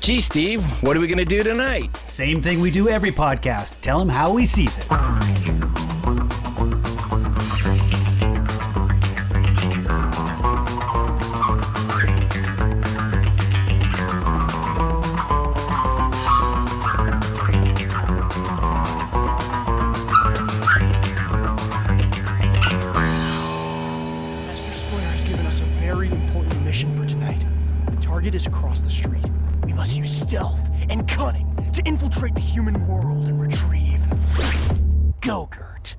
Gee, Steve, what are we going to do tonight? Same thing we do every podcast. Tell him how he sees it. And cunning to infiltrate the human world and retrieve Gogurt.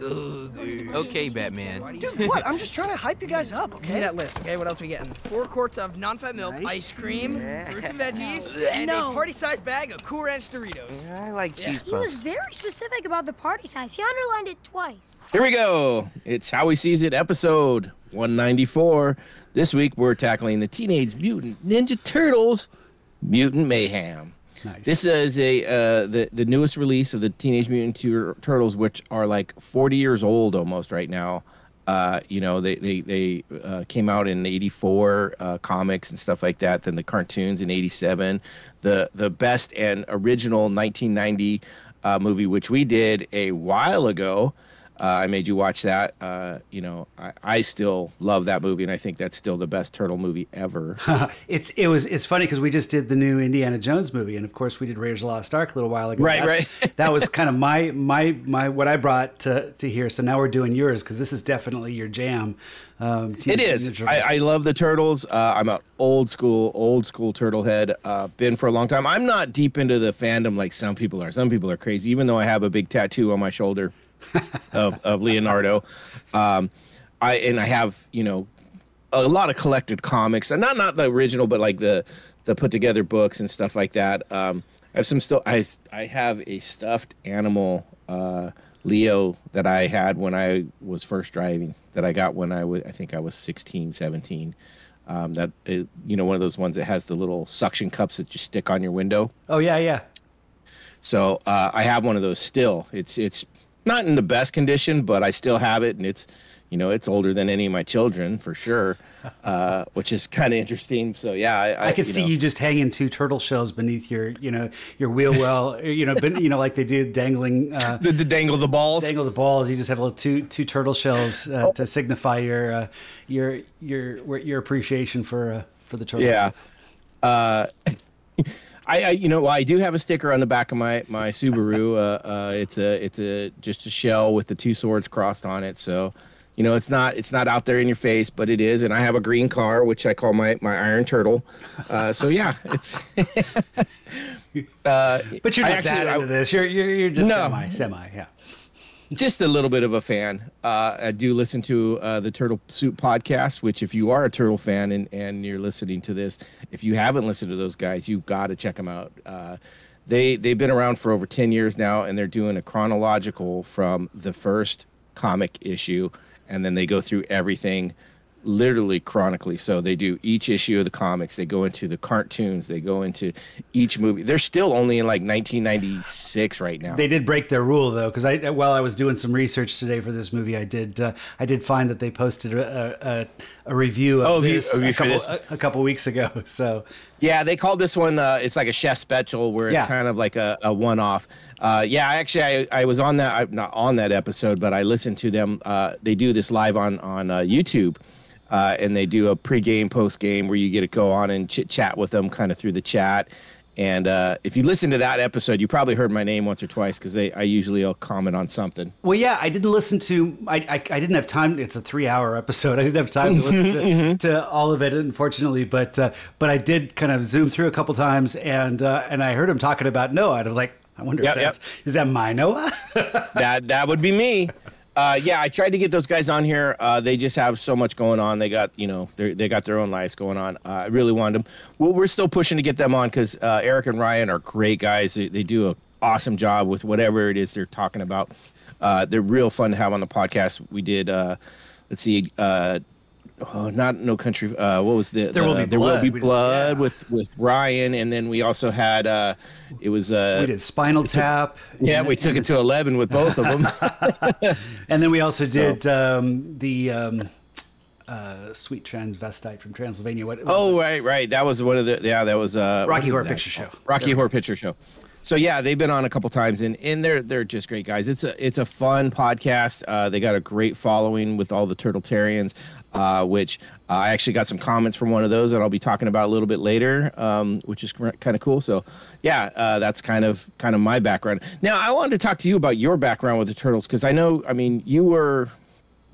Okay, Batman. Dude, what? I'm just trying to hype you guys up, Give me okay? that list, okay? What else we getting? Four quarts of non-fat milk, Nice. ice cream, fruits and veggies, and No. a party-sized bag of Cool Ranch Doritos. I like cheese He was very specific about the party size. He underlined it twice. Here we go. It's How We Seeez It, episode 194. This week we're tackling the Teenage Mutant Ninja Turtles Mutant Mayhem. Nice. This is a uh, the the newest release of the Teenage Mutant Tur- Turtles, which are like 40 years old almost right now. Uh, you know, they they they uh, came out in '84 uh, comics and stuff like that. Then the cartoons in '87. The the best and original 1990 uh, movie, which we did a while ago. Uh, I made you watch that. Uh, you know, I, I still love that movie, and I think that's still the best turtle movie ever. It's it was it's funny because we just did the new Indiana Jones movie, and of course we did Raiders of the Lost Ark a little while ago. Right, That's- right. that was kind of my my my what I brought to to here. So now we're doing yours because this is definitely your jam. Um, It is. I, I love the turtles. Uh, I'm an old school, old school turtle head. Uh, been for a long time. I'm not deep into the fandom like some people are. Some people are crazy. Even though I have a big tattoo on my shoulder of, of Leonardo, um, I and I have you know a lot of collected comics, and not not the original, but like the the put together books and stuff like that. Um, I have some still. I I have a stuffed animal. Uh, Leo that I had when I was first driving that I got when I was I think I was 16 17 um, that it, you know one of those ones that has the little suction cups that you stick on your window oh yeah, yeah. so uh, I have one of those still it's it's not in the best condition but I still have it and it's you know it's older than any of my children for sure uh, which is kind of interesting so yeah I, I, I could see know. you just hanging two turtle shells beneath your, you know, your wheel well, you know, ben, you know, like they do dangling, uh, the, the dangle the balls dangle the balls. You just have a little two two turtle shells uh, to signify your uh, your your your appreciation for uh, for the turtles. Yeah. I, I, you know, I do have a sticker on the back of my my Subaru. Uh, uh, it's a it's a just a shell with the two swords crossed on it. So, you know, it's not it's not out there in your face, but it is. And I have a green car, which I call my my Iron Turtle. Uh, so yeah, it's. uh, But you're not actually- that I- into this. You're you're, you're just No. semi semi. Yeah. Just a little bit of a fan. Uh, I do listen to uh, the Turtle Soup podcast, which if you are a turtle fan and, and you're listening to this, if you haven't listened to those guys, you've got to check them out. Uh, they they've been around for over ten years now, and they're doing a chronological from the first comic issue, and then they go through everything literally chronically so they do each issue of the comics they go into the cartoons they go into each movie they're still only in like 1996 right now They did break their rule though, because I while I was doing some research today for this movie, I did uh, I did find that they posted a, a, a review of Oh, this, a a, couple, this. A, a couple weeks ago. So Yeah, they called this one. Uh, it's like a chef special where it's Yeah. kind of like a, a one-off. Uh, yeah, actually, I, I was on that. I'm not on that episode, but I listened to them. Uh, they do this live on on uh, YouTube, uh, and they do a pre-game, post-game where you get to go on and chit chat with them, kind of through the chat. And uh, if you listen to that episode, you probably heard my name once or twice because I usually will comment on something. well, yeah, I didn't listen to. I, I I didn't have time. It's a three hour episode. I didn't have time to listen Mm-hmm. to, to all of it, unfortunately. But uh, but I did kind of zoom through a couple times, and uh, and I heard him talking about Noah. And I was like, I wonder Yep, if yep. that's is that my Noah? that that would be me. Uh, yeah, I tried to get those guys on here. Uh, they just have so much going on. They got you know they got their own lives going on. Uh, I really wanted them. Well, we're still pushing to get them on because uh, Eric and Ryan are great guys. They, they do an awesome job with whatever it is they're talking about. Uh, they're real fun to have on the podcast. We did. Uh, let's see. Oh, not no country. Uh, what was the There Will the- Be there will Blood. be blood yeah. with with Ryan, and then we also had. Uh, it was. Uh, we did Spinal Tap. yeah, and- we took it to eleven with both of them. And then we also did um, the um, uh, sweet transvestite from Transylvania. What? Oh, right, right. That was one of the yeah. That was uh, Rocky Horror? Picture Show. Rocky Horror Picture Show. So yeah, they've been on a couple times, and and they're they're just great guys. It's a it's a fun podcast. Uh, they got a great following with all the Turtletarians, uh, which I actually got some comments from one of those that I'll be talking about a little bit later, um, which is kind of cool. So yeah, uh, that's kind of kind of my background. Now I wanted to talk to you about your background with the Turtles because I know, I mean, you were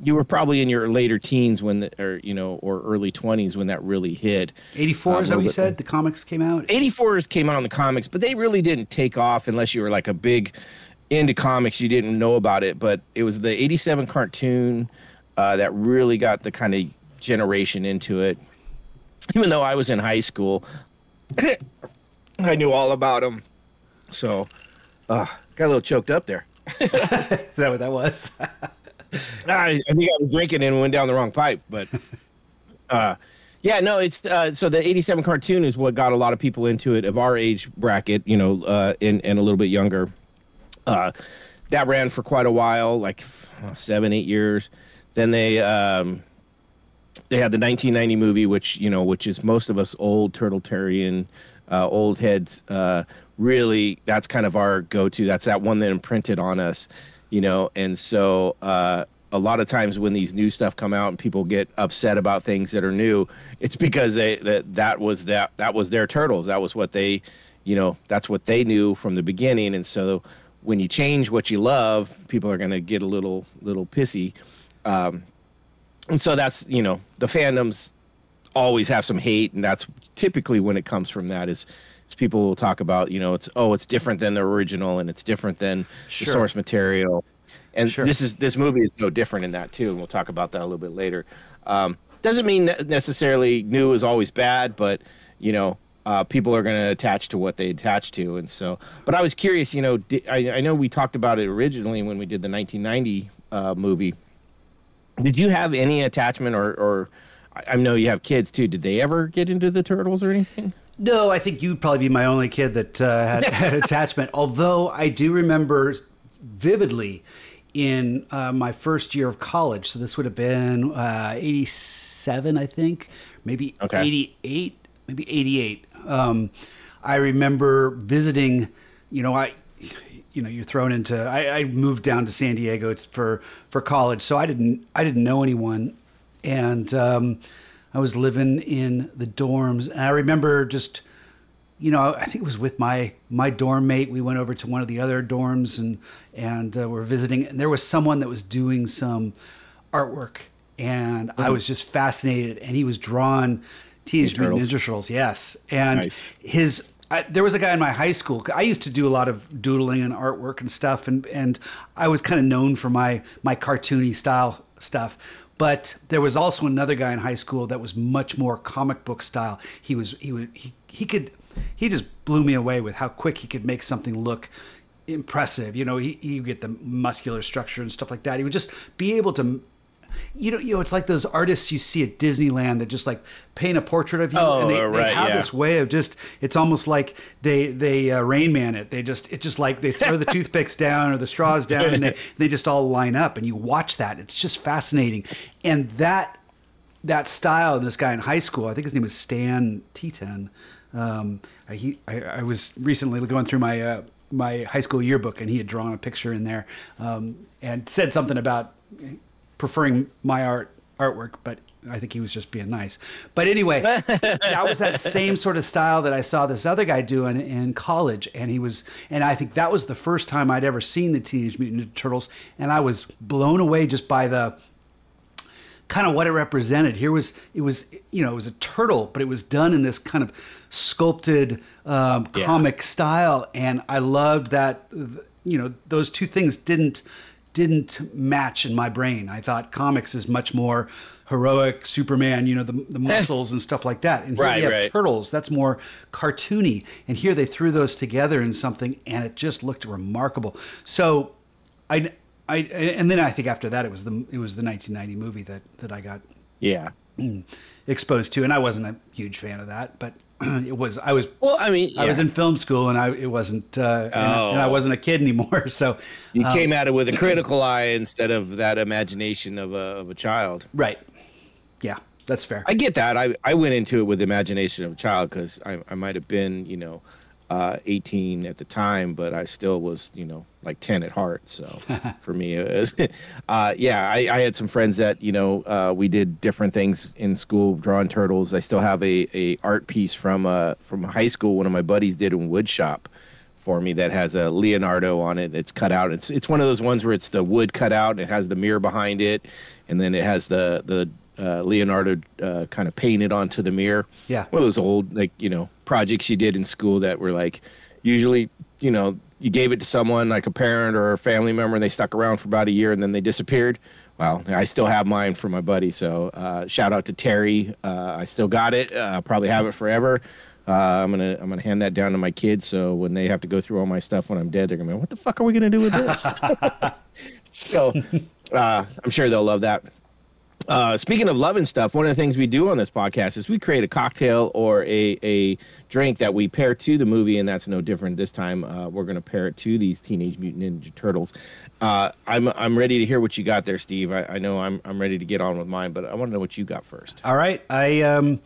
you were probably in your later teens when, the, or you know, or early twenties when that really hit. 84 Uh, is that what you said? The comics came out? 84s came out in the comics, but they really didn't take off unless you were like a big into comics. You didn't know about it, but it was the 87 cartoon uh, that really got the kind of generation into it. Even though I was in high school, I knew all about them. So, uh, got a little choked up there. Is that what that was? I, I think I was drinking and went down the wrong pipe, but uh, yeah, no, it's uh, so the '87 cartoon is what got a lot of people into it of our age bracket, you know, uh, and and a little bit younger. Uh, that ran for quite a while, like seven, eight years. Then they um, they had the 1990 movie, which you know, which is most of us old Turtletarian, uh, old heads. Uh, really, that's kind of our go-to. That's that one that imprinted on us, you know. And so, uh, a lot of times when these new stuff come out and people get upset about things that are new, it's because they that that was that that was their turtles. That was what they, you know, that's what they knew from the beginning. And so, when you change what you love, people are going to get a little little pissy. Um, and so that's you know the fandoms always have some hate and that's typically when it comes from that is, is people will talk about you know it's oh it's different than the original and it's different than Sure. the source material and Sure. this is this movie is no different in that too and we'll talk about that a little bit later um, doesn't mean necessarily new is always bad but you know uh, people are going to attach to what they attach to and so but i was curious you know I, I know we talked about it originally when we did the 1990 uh, movie did you have any attachment or, or I know you have kids too. Did they ever get into the turtles or anything? No, I think you'd probably be my only kid that uh, had, had attachment. Although I do remember vividly in uh, my first year of college. So this would have been uh, 87, I think, maybe Okay. 88, maybe 88. Um, I remember visiting, you know, I, you know, you're thrown into, I, I moved down to San Diego for, for college. So I didn't, I didn't know anyone. And um, I was living in the dorms. And I remember just, you know, I think it was with my my dorm mate. We went over to one of the other dorms and and uh, we're visiting. And there was someone that was doing some artwork, and I was just fascinated. And he was drawing Teenage Mutant. Ninja Turtles, yes. And Nice. his I, there was a guy in my high school. I used to do a lot of doodling and artwork and stuff, and and I was kind of known for my my cartoony style stuff. But there was also another guy in high school that was much more comic book style. He was he would he he could he just blew me away with how quick he could make something look impressive. You know, he you get the muscular structure and stuff like that. He would just be able to you know, you know, it's like those artists you see at Disneyland that just like paint a portrait of you, Oh, and they, right, they have yeah. this way of just. It's almost like they they uh, Rain Man it. They just it's just like they throw the toothpicks down or the straws down, and they they just all line up, and you watch that. It's just fascinating, and that that style. And this guy in high school, I think his name was Stan T10. Um, I, he, I, I was recently going through my uh, my high school yearbook, and he had drawn a picture in there um, and said something about preferring my art artwork, but I think he was just being nice. But anyway, that was that same sort of style that I saw this other guy doing in college, and he was, and I think that was the first time I'd ever seen the Teenage Mutant Ninja Turtles, and I was blown away just by the kind of what it represented. Here was it was you know it was a turtle, but it was done in this kind of sculpted um, Yeah. comic style, and I loved that. You know those two things didn't didn't match in my brain. I thought comics is much more heroic, Superman, you know the the eh. muscles and stuff like that. And here Right, we have right. turtles. That's more cartoony. And here they threw those together in something, and it just looked remarkable. So I. I, and then I think after that it was the it was the 1990 movie that, that I got Yeah. Mm, exposed to, and I wasn't a huge fan of that, but it was I was Well, I mean, I was in film school, and I it wasn't uh, and, I, and I Oh. wasn't a kid anymore. So You um, came at it with a critical eye instead of that imagination of a of a child. right, Yeah, that's fair. I get that. I, I went into it with the imagination of a child because I, I might have been, you know, uh, 18 at the time, but I still was, you know, like 10 at heart. So for me, it was, uh, yeah, I, I had some friends that, you know, uh, we did different things in school, drawing turtles. I still have a, a art piece from, uh, from high school. One of my buddies did in wood shop for me that has a Leonardo on it. It's cut out. It's, it's one of those ones where it's the wood cut out and it has the mirror behind it. And then it has the, the, uh, Leonardo uh, kind of painted onto the mirror. Yeah. One of those old, like, you know, projects you did in school that were like, usually, you know, you gave it to someone like a parent or a family member and they stuck around for about a year and then they disappeared. Well, I still have mine for my buddy. So uh, shout out to Terry. Uh, I still got it. Uh, probably have it forever. Uh, I'm gonna I'm gonna hand that down to my kids. So when they have to go through all my stuff when I'm dead, they're gonna be, what the fuck are we gonna do with this? so uh, I'm sure they'll love that. Uh, speaking of love and stuff, one of the things we do on this podcast is we create a cocktail or a, a drink that we pair to the movie, and that's no different this time. Uh, we're going to pair it to these Teenage Mutant Ninja Turtles. Uh, I'm I'm ready to hear what you got there, Steve. I, I know I'm I'm ready to get on with mine, but I want to know what you got first. All right, I um,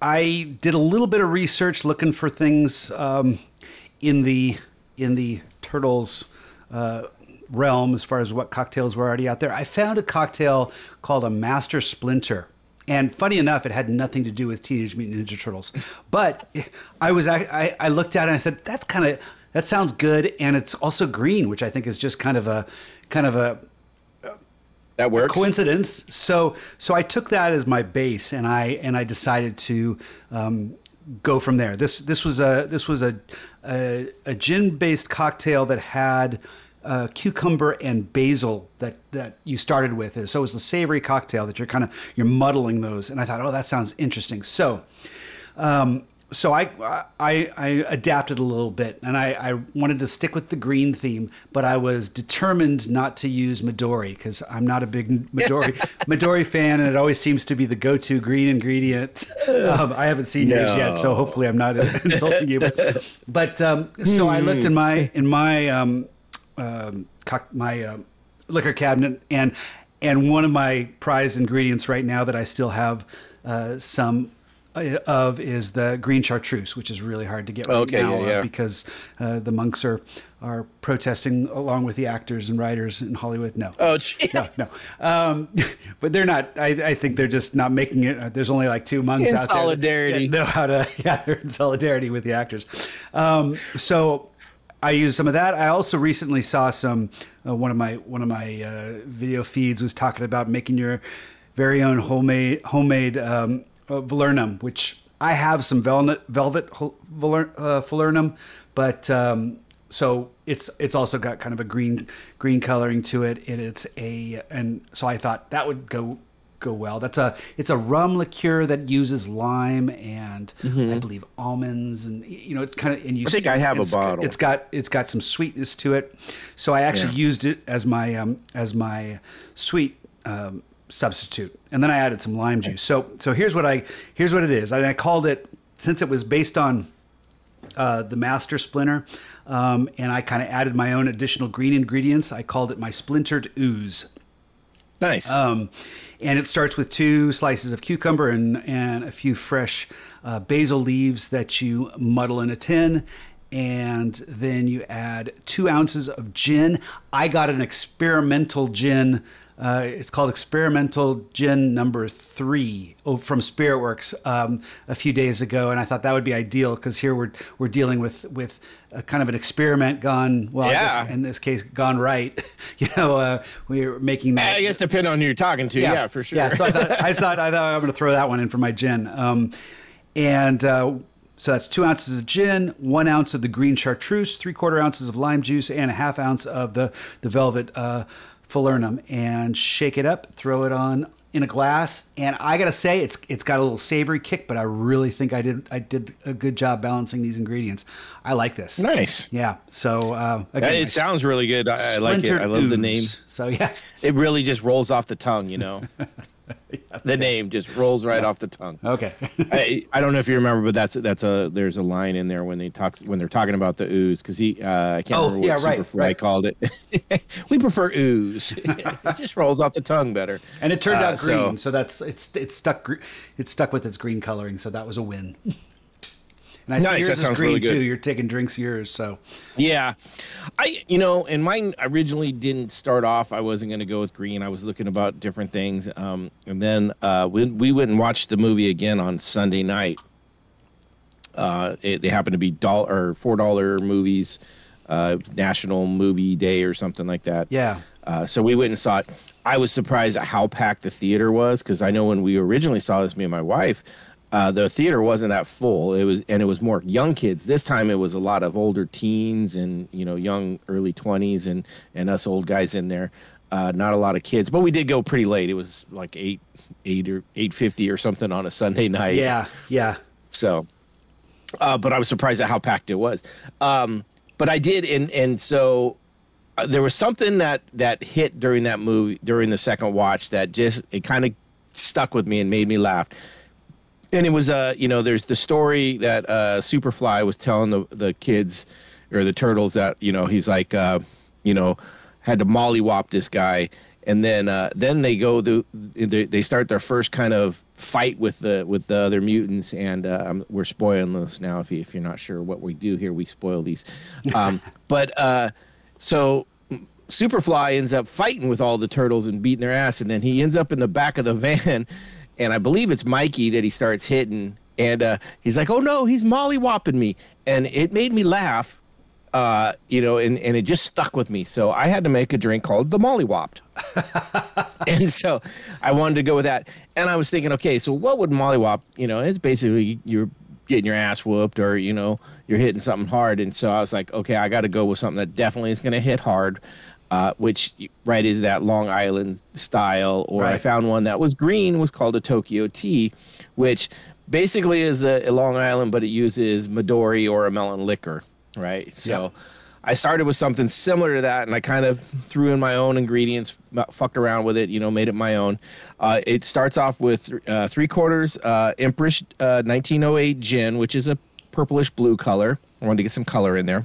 I did a little bit of research looking for things um, in the in the turtles. Realm as far as what cocktails were already out there. I found a cocktail called a Master Splinter. And funny enough, it had nothing to do with Teenage Mutant Ninja Turtles. But I was I, I looked at it and I said, that's kind of that sounds good. And it's also green, which I think is just kind of a kind of a That works. coincidence. So so I took that as my base, and I and I decided to um, go from there. This this was a this was a a, a gin based cocktail that had. Uh, cucumber and basil that that you started with, is. so it was a savory cocktail that you're kind of you're muddling those, and I thought, oh, that sounds interesting. So, um, so I, I I adapted a little bit, and I, I wanted to stick with the green theme, but I was determined not to use Midori because I'm not a big Midori Midori fan, and it always seems to be the go-to green ingredient. Um, I haven't seen yours yet, so hopefully I'm not insulting you. But, but um, so I looked in my in my um, my uh, liquor cabinet, and and one of my prized ingredients right now that I still have uh, some uh, of is the green chartreuse, which is really hard to get right Okay, now yeah, uh, yeah. because uh, the monks are are protesting along with the actors and writers in Hollywood. No, Oh, gee. no, no. Um, but they're not. I, I think they're just not making it. uh, There's only like two monks In out there solidarity. know how to. Yeah, they're in solidarity with the actors. Um, so I used some of that. I also recently saw some. Uh, one of my one of my uh, video feeds was talking about making your very own homemade homemade um, uh, Falernum, which I have some velvet velvet Valer- uh, but um, so it's it's also got kind of a green green coloring to it, and it's a and so I thought that would go go well. That's a it's a rum liqueur that uses lime and I believe almonds and you know it's kind of and you Mm-hmm. I think I have a bottle. It's got it's got some sweetness to it, so I actually Yeah. used it as my um, as my sweet um, substitute, and then I added some lime juice. So so here's what I here's what it is. I, I called it since it was based on uh, the master splinter, um, and I kind of added my own additional green ingredients. I called it my splintered ooze. Nice. Um, and it starts with two slices of cucumber and, and a few fresh uh, basil leaves that you muddle in a tin. And then you add two ounces of gin. I got an experimental gin. Uh, it's called Experimental Gin Number Three from Spiritworks um, a few days ago, and I thought that would be ideal because here we're we're dealing with with a kind of an experiment gone well. Yeah. in this case, gone right. you know, uh, we're making that. I guess depending on who you're talking to, yeah, for sure. Yeah, so I thought I thought I thought I'm going to throw that one in for my gin. Um, and uh, so that's two ounces of gin, one ounce of the green chartreuse, three quarter ounces of lime juice, and a half ounce of the the velvet uh, falernum. And shake it up, throw it on in a glass. And I gotta say, it's it's got a little savory kick, but I really think I did I did a good job balancing these ingredients. I like this. nice. Yeah. So uh, again, it sounds really good. I, I like it. I love the name. So yeah. It really just rolls off the tongue, you know. the name just rolls right off the tongue. Okay. I, I don't know if you remember, but that's that's a there's a line in there when they talk when they're talking about the ooze because he uh, I can't Oh, remember what yeah, right, Superfly right. called it. we prefer ooze. it just rolls off the tongue better. and it turned Uh, out green, so- so, that's it's it's stuck gr- it's stuck with its green coloring, so that was a win. And I see Nice, yours that is sounds green really good. too. You're taking drinks yours, so Yeah, I you know, and mine originally didn't start off. I wasn't going to go with green. I was looking about different things, um, and then uh, we we went and watched the movie again on Sunday night. Uh, it, they happened to be dollar or four dollar movies, uh, National Movie Day or something like that. Yeah. Uh, so we went and saw it. I was surprised at how packed the theater was because I know when we originally saw this, me and my wife, uh, the theater wasn't that full. It was, and it was more young kids. This time it was a lot of older teens and you know young early twenties and and us old guys in there. Uh, not a lot of kids, but we did go pretty late. It was like eight, eight or eight fifty or something on a Sunday night. yeah, yeah. So, uh, but I was surprised at how packed it was. Um, but I did, and and so uh, there was something that that hit during that movie during the second watch that just it kind of stuck with me and made me laugh. And it was uh you know there's the story that uh Superfly was telling the the kids or the turtles that you know he's like uh you know had to mollywop this guy. And then uh, then they go the they, they start their first kind of fight with the with the other mutants. And uh, we're spoiling this now if you if you're not sure what we do here we spoil these. Um, but uh, so Superfly ends up fighting with all the turtles and beating their ass, and then he ends up in the back of the van, and I believe it's Mikey that he starts hitting, and uh, he's like, "Oh no, he's mollywopping me," and it made me laugh, uh, you know, and and it just stuck with me. So I had to make a drink called the Mollywopped, and so I wanted to go with that, and I was thinking, okay, so what would Mollywop? You know, it's basically you're getting your ass whooped or you know you're hitting something hard and so i was like okay i got to go with something that definitely is going to hit hard uh, which right is that long island style or i found one that was green was called a tokyo tea which basically is a, a long island but it uses midori or a melon liquor right so I started with something similar to that, and I kind of threw in my own ingredients, fucked around with it, you know, made it my own. Uh, it starts off with uh, three quarters uh, Empress uh, 1908 gin, which is a purplish blue color. I wanted to get some color in there.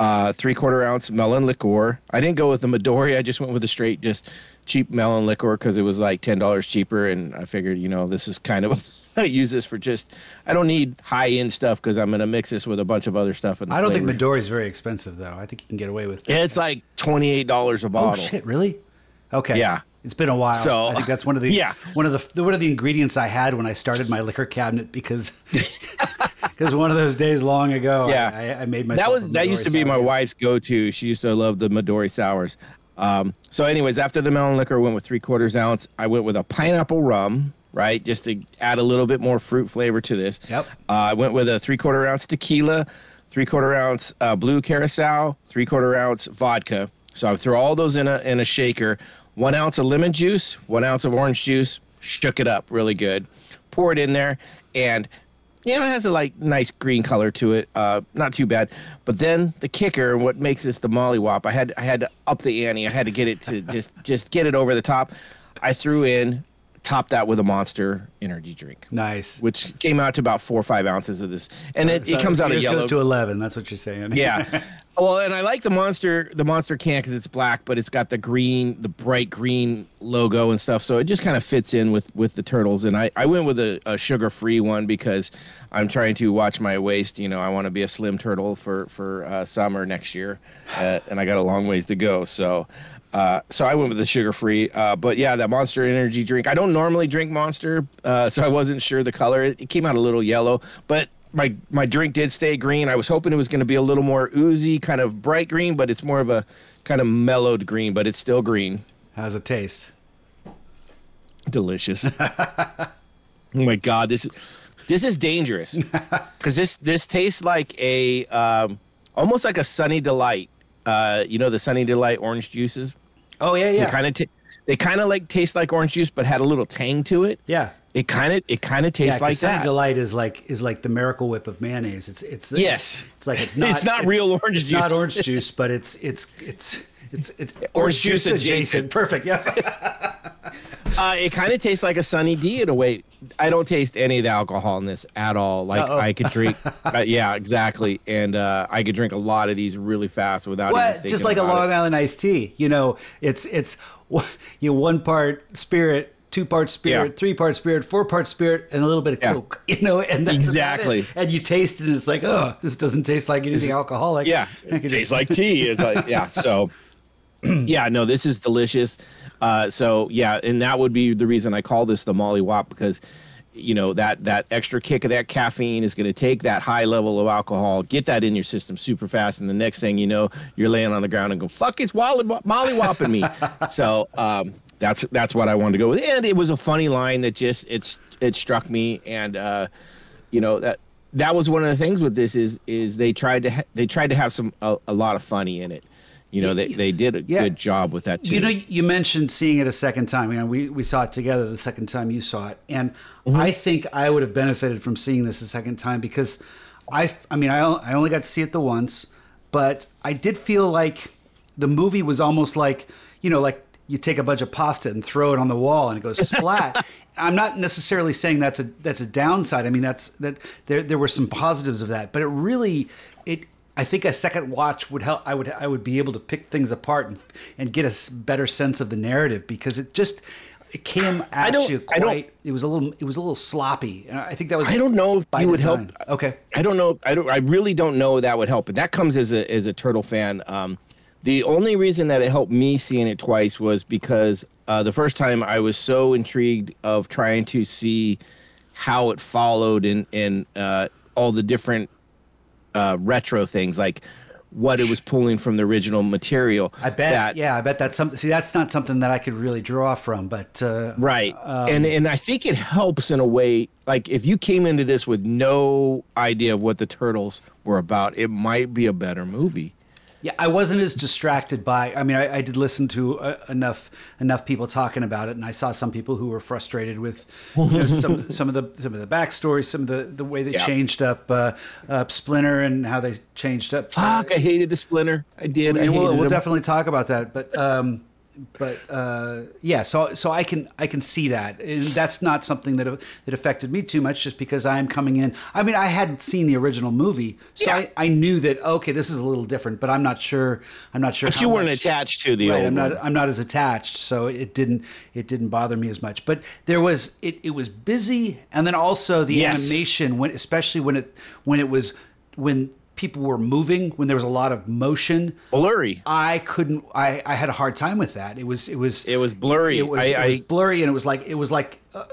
Uh, three quarter ounce melon liqueur. I didn't go with the Midori. I just went with a straight, just cheap melon liqueur because it was like ten dollars cheaper, and I figured, you know, this is kind of I use this for just. I don't need high end stuff because I'm gonna mix this with a bunch of other stuff. And I don't think Midori is very expensive though. I think you can get away with. It's like twenty eight dollars a bottle. Oh bottle. shit! Really? Okay. Yeah. It's been a while. So- I think that's one of the Yeah. one of the one of the ingredients I had when I started my liquor cabinet because because one of those days long ago, Yeah. I, I made myself. That was that used to be my wife's go to. She used to love the Midori sours. Um, so, anyways, after the melon liquor, I went with three quarters ounce. I went with a pineapple rum, right, just to add a little bit more fruit flavor to this. Yep. Uh, I went with a three quarter ounce tequila, three quarter ounce uh, blue curacao, three quarter ounce vodka. So I threw all those in a in a shaker. One ounce of lemon juice, one ounce of orange juice. Shook it up really good. Pour it in there, and you know, it has a like nice green color to it. Uh, not too bad. But then the kicker, what makes this the mollywop, I had I had to up the ante. I had to get it to just just get it over the top. I threw in, topped that with a monster energy drink, Nice. which came out to about four or five ounces of this, and it, So- it comes so out of yellow. Goes to eleven. That's what you're saying. Yeah. Well, and I like the monster, the monster can because it's black, but it's got the green, the bright green logo and stuff. So it just kind of fits in with with the turtles. And I I went with a, a sugar free one because I'm trying to watch my waist. You know, I want to be a slim turtle for for uh, summer next year, uh, and I got a long ways to go. So. Uh, so I went with the sugar free, uh, but yeah, that Monster Energy drink. I don't normally drink Monster, uh, so I wasn't sure the color. It, it came out a little yellow, but my my drink did stay green. I was hoping it was going to be a little more oozy, kind of bright green, but it's more of a kind of mellowed green, but it's still green. How's it taste? Delicious. oh my god, this is this is dangerous because this this tastes like a um, almost like a Sunny Delight. Uh, you know the Sunny Delight orange juices. Oh yeah, yeah, They kind of t- they kind of like taste like orange juice, but had a little tang to it. yeah. It kind of it kind of Yeah, like that. Delight is like is like the Miracle Whip of mayonnaise. It's it's Yes. It's like it's not. It's not real orange juice. it's Not orange juice, but it's it's it's it's it's Orange juice adjacent. Perfect. Yeah. Uh, it kind of tastes like a Sunny D in a way. I don't taste any of the alcohol in this at all. Like Uh-oh. I could drink, uh, yeah, exactly, and uh, I could drink a lot of these really fast without. What? Just like a Long it. Island iced tea. You know, it's it's you know, one part spirit, two parts spirit, Yeah. three parts spirit, four parts spirit, and a little bit of Yeah. Coke. You know, and that's Exactly. And you taste it, and it's like, oh, this doesn't taste like anything alcoholic. Yeah, it tastes just- like tea. It's like yeah. So yeah, no, this is delicious. Uh, so yeah, and that would be the reason I call this the Molly Wop because you know that that extra kick of that caffeine is going to take that high level of alcohol, get that in your system super fast, and the next thing you know, you're laying on the ground and go, "Fuck, it's Molly Wopping me." so um, that's that's what I wanted to go with, and it was a funny line that just it's it struck me, and uh, you know that that was one of the things with this is is they tried to ha- they tried to have some a, a lot of funny in it. You know, they, they did a Yeah. good job with that too. You know, you mentioned seeing it a second time. You know, we, we saw it together the second time you saw it, and Mm-hmm. I think I would have benefited from seeing this a second time because I, I mean, I, I only got to see it the once, but I did feel like the movie was almost like, you know, like you take a bunch of pasta and throw it on the wall and it goes splat. I'm not necessarily saying that's a that's a downside. I mean, that's that there there were some positives of that, but it really it I think a second watch would help. I would I would be able to pick things apart and, and get a better sense of the narrative because it just it came at you quite. It was a little it was a little sloppy. And I think that was. I don't know if you would help. Okay. I don't know. I don't. I really don't know that would help. But that comes as a as a turtle fan. Um, the only reason that it helped me seeing it twice was because uh, the first time I was so intrigued of trying to see how it followed and and uh, all the different uh, retro things like what it was pulling from the original material. I bet. that yeah, I bet that's something. See, that's not something that I could really draw from. But uh, Right. Um, and and I think it helps in a way like if you came into this with no idea of what the turtles were about, it might be a better movie. Yeah, I wasn't as distracted by. I mean, I, I did listen to uh, enough enough people talking about it, and I saw some people who were frustrated with you know, some some of the some of the backstory, some of the the way they Yeah. changed up uh, uh, Splinter and how they changed up. Fuck, I hated the Splinter. I did. I And we'll, we'll definitely talk about that, but um, but uh, yeah, so so I can I can see that, and that's not something that that affected me too much, just because I'm coming in. I mean, I hadn't seen the original movie, so Yeah. I, I knew that okay, this is a little different, but I'm not sure. I'm not sure. But how you weren't much- attached to the right, old I'm not. I'm not as attached, so it didn't it didn't bother me as much. But there was it it was busy, and then also the Yes. animation when especially when it when it was when people were moving when there was a lot of motion blurry. I couldn't. I, I had a hard time with that. It was. It was. It was blurry. It was, I- it was I- blurry, and it was like. It was like. Uh,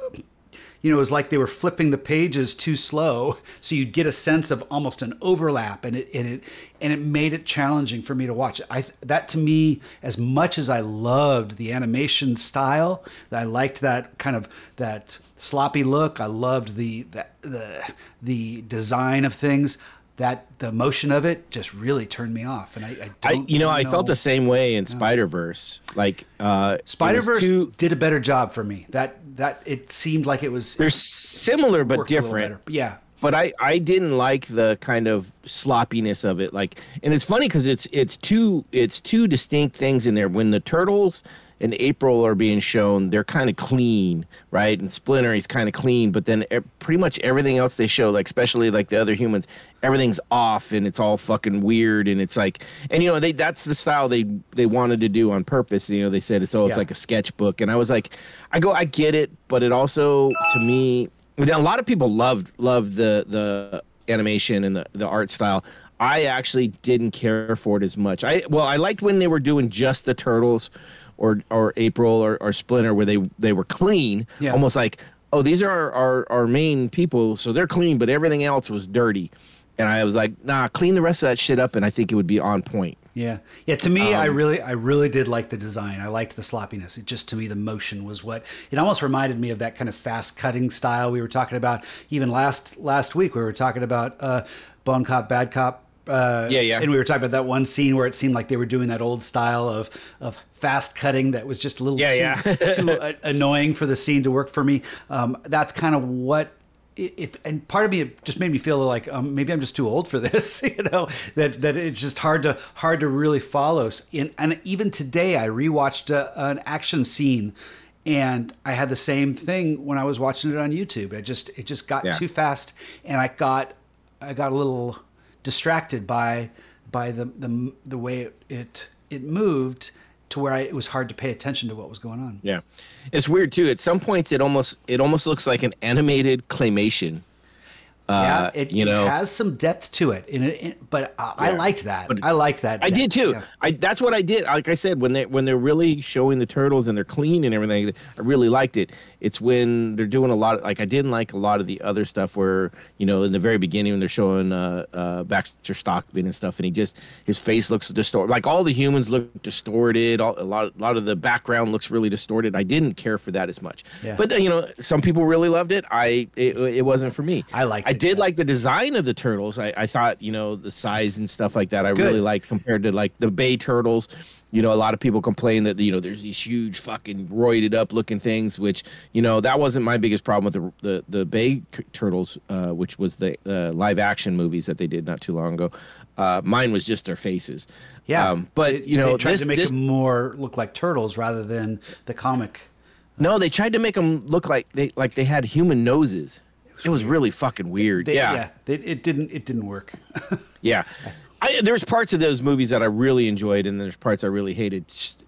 you know, it was like they were flipping the pages too slow, so you'd get a sense of almost an overlap, and it and it and it made it challenging for me to watch. I that to me, as much as I loved the animation style, I liked that kind of that sloppy look. I loved the the the, the design of things. That the motion of it just really turned me off, and I, I I, don't you know, I felt the same way in Spider Verse. Like uh, Spider Verse Too, did a better job for me. That that it seemed like it was they're similar but worked a little different. Yeah, but I, I didn't like the kind of sloppiness of it like and it's funny because it's it's two it's two distinct things in there when the turtles and april are being shown they're kind of clean right and splinter he's kind of clean but then e- pretty much everything else they show like especially like the other humans everything's off and it's all fucking weird and it's like and you know they that's the style they they wanted to do on purpose you know they said it's oh it's Yeah. like a sketchbook and i was like i go i get it but it also to me a lot of people loved loved the the animation and the, the art style. I actually didn't care for it as much. I well, I liked when they were doing just the turtles, or or April or, or Splinter, where they they were clean, Yeah. almost like oh these are our, our our main people, so they're clean, but everything else was dirty. And I was like, nah, clean the rest of that shit up, and I think it would be on point. yeah, yeah. To me, Um, I really, I really did like the design. I liked the sloppiness. It just to me, the motion was what it almost reminded me of that kind of fast cutting style we were talking about. Even last last week, we were talking about uh, Bon Cop, Bad Cop. Uh, Yeah, yeah. And we were talking about that one scene where it seemed like they were doing that old style of of fast cutting that was just a little Yeah, too, yeah. too uh, annoying for the scene to work for me. Um, that's kind of what it, it, and part of me it just made me feel like um, maybe I'm just too old for this, you know, that that it's just hard to hard to really follow. In, and even today, I rewatched a, an action scene, And I had the same thing when I was watching it on YouTube. It just it just got Yeah. too fast, and I got I got a little distracted by by the the, the way it, it it moved to where I, it was hard to pay attention to what was going on. Yeah, it's weird too. At some points, it almost it almost looks like an animated claymation. Yeah, Uh, it, you it know- has some depth to it, and it, it- but I, I liked that. I liked that. I did too. yeah. I that's what I did. Like I said, when they when they're really showing the turtles and they're clean and everything, I really liked it. It's when they're doing a lot of like I didn't like a lot of the other stuff where you know in the very beginning when they're showing uh, uh, Baxter Stockman and stuff, and he just his face looks distorted. Like all the humans look distorted. All, a lot a lot of the background looks really distorted. I didn't care for that as much. Yeah. But uh, you know, some people really loved it. I it, it wasn't for me. I liked I it, did like the design of the turtles. I, I thought you know the size and stuff like that. I Good. really liked compared to like the Bay turtles. You know, a lot of people complain that you know there's these huge fucking roided up looking things, which you know that wasn't my biggest problem with the the, the Bay turtles, uh, which was the uh, live action movies that they did not too long ago. Uh, mine was just their faces. Yeah, um, but you know they tried this, to make this them more look like turtles rather than the comic. no, they tried to make them look like they like they had human noses. It was really fucking weird. They, yeah, yeah, they, it didn't it didn't work. Yeah. I, there's parts of those movies that I really enjoyed, and there's parts I really hated,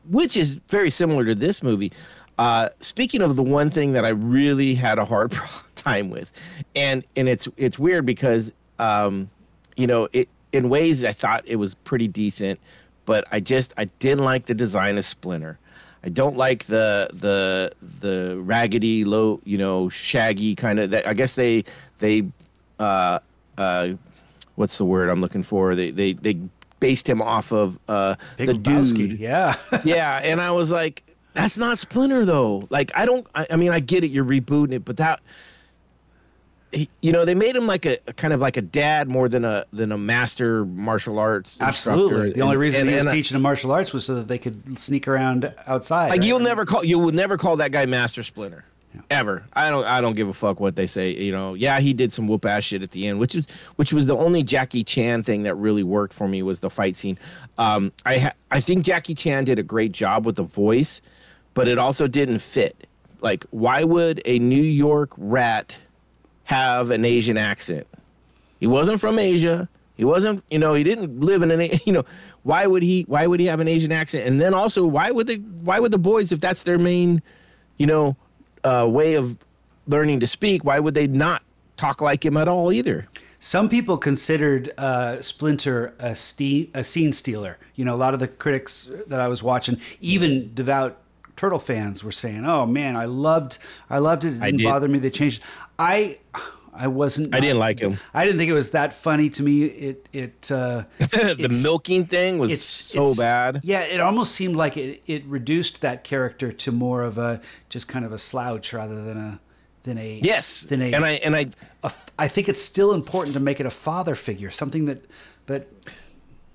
which is very similar to this movie. Uh, speaking of the one thing that I really had a hard time with, and and it's it's weird because um, you know it in ways I thought it was pretty decent, but I just I didn't like the design of Splinter. I don't like the the the raggedy low you know shaggy kind of. I guess they they uh, uh, what's the word I'm looking for? They they they based him off of uh the dude. yeah. yeah, and I was like, that's not Splinter though. Like I don't. I, I mean, I get it. You're rebooting it, but that. He- You know, they made him like a a kind of like a dad more than a than a master martial arts. Absolutely. instructor. The only And- reason and- he was and teaching them martial arts was so that they could sneak around outside. like right? you'll never call you will never call that guy Master Splinter. Ever. I don't I don't give a fuck what they say. You know, yeah, he did some whoop ass shit at the end, which is which was the only Jackie Chan thing that really worked for me was the fight scene. Um I ha- I think Jackie Chan did a great job with the voice, but it also didn't fit. Like why would a New York rat have an Asian accent? He wasn't from Asia. He wasn't, you know, he didn't live in an, you know, why would he, why would he have an Asian accent? And then also, why would they, why would the boys, if that's their main, you know, uh, way of learning to speak, why would they not talk like him at all either? Some people considered uh, Splinter a, ste- a scene stealer. You know, a lot of the critics that I was watching, even devout turtle fans, were saying, "Oh man, I loved, I loved it. It didn't did. bother me. They changed." I, I wasn't. I didn't like him. I didn't think it was that funny to me. It, it. Uh, the it's- milking thing was it's so it's- bad. Yeah, it almost seemed like it, it reduced that character to more of a just kind of a slouch rather than a than a Yes. than a and I, and I, a f- I think it's still important to make it a father figure, something that, but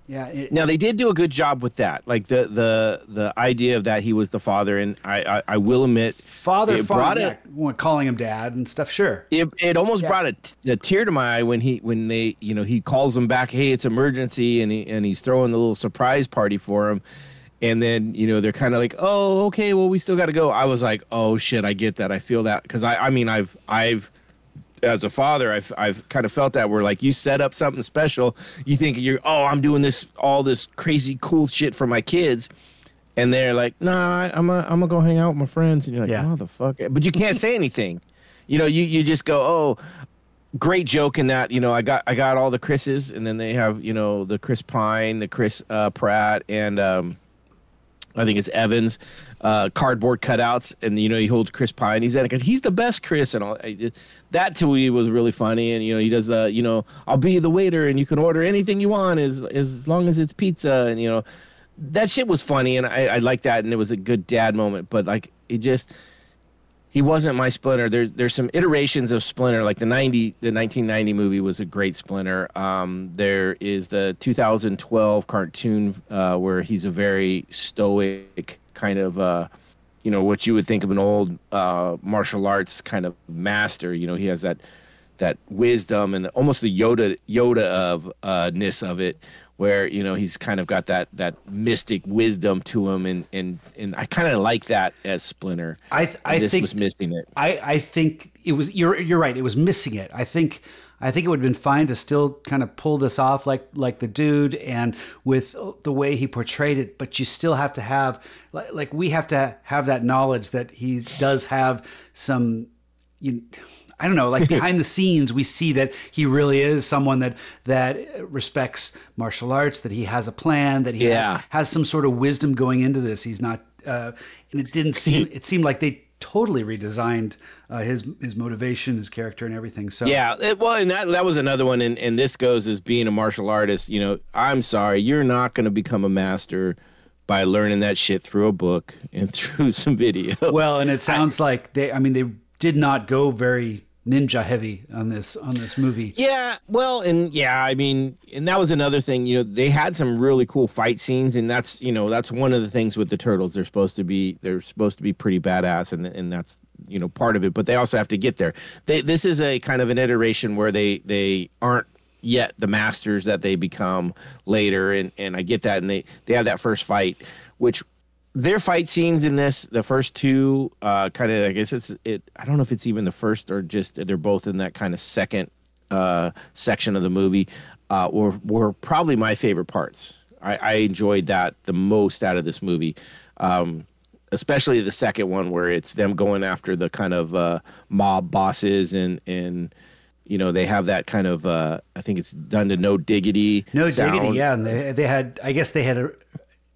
yeah, it, now they did do a good job with that. Like the, the, the idea of that he was the father. And I, I, I will admit, father, it father, brought yeah, it, calling him dad and stuff. Sure, it, it almost brought a, t- a tear to my eye when he when they you know he calls them back hey it's emergency and he and he's throwing the little surprise party for him and then you know they're kind of like oh okay well we still got to go i was like oh shit i get that i feel that because i i mean i've i've as a father i've i've kind of felt that where like you set up something special you think you're oh i'm doing this all this crazy cool shit for my kids and they're like, "Nah, I'm gonna I'm gonna go hang out with my friends." And you're like, Yeah. "Motherfucker!" But you can't say anything. You know, you you just go, "Oh, great joke in that." You know, I got I got all the Chris's, and then they have you know the Chris Pine, the Chris uh, Pratt, and um, I think it's Evans, uh, cardboard cutouts, and you know he holds Chris Pine. He's he's the best Chris, and all that to me was really funny. And you know he does the you know I'll be the waiter, and you can order anything you want as as long as it's pizza, and you know that shit was funny, and I, I like that, and it was a good dad moment. But like it just he wasn't my Splinter. There's there's some iterations of Splinter, like the ninety the 1990 movie was a great Splinter. Um, there is the 2012 cartoon uh, where he's a very stoic kind of. Uh, you know what you would think of an old uh, martial arts kind of master. You know he has that that wisdom and almost the Yoda Yoda of uh, ness of it, where you know he's kind of got that that mystic wisdom to him, and and and I kind of like that as Splinter. I th- I this think was missing it. I, I think it was you're you're right. It was missing it. I think I think it would have been fine to still kind of pull this off like like the dude and with the way he portrayed it. But you still have to have like, like we have to have that knowledge that he does have some you. I don't know, like behind the scenes, we see that he really is someone that that respects martial arts, that he has a plan, that he Yeah. has, has some sort of wisdom going into this. He's not, uh, and it didn't seem. It seemed like they totally redesigned uh, his his motivation, his character, and everything. So Yeah, it, well, and that that was another one, and and this goes as being a martial artist. You know, I'm sorry, you're not going to become a master by learning that shit through a book and through some video. well, and it sounds like they. I mean, they did not go very ninja heavy on this on this movie. Yeah, well, and yeah, I mean, and that was another thing. You know, they had some really cool fight scenes, and that's you know that's one of the things with the turtles. They're supposed to be they're supposed to be pretty badass, and and that's you know part of it. But they also have to get there. They this is a kind of an iteration where they they aren't yet the masters that they become later, and and I get that, and they they have that first fight, which their fight scenes in this, the first two, uh, kind of, I guess it's it. I don't know if it's even the first or just they're both in that kind of second uh, section of the movie. Uh, were were probably my favorite parts. I, I enjoyed that the most out of this movie, um, especially the second one where it's them going after the kind of uh, mob bosses and and you know they have that kind of uh, I think it's done to no diggity. No sound. diggity, yeah, and they they had. I guess they had a.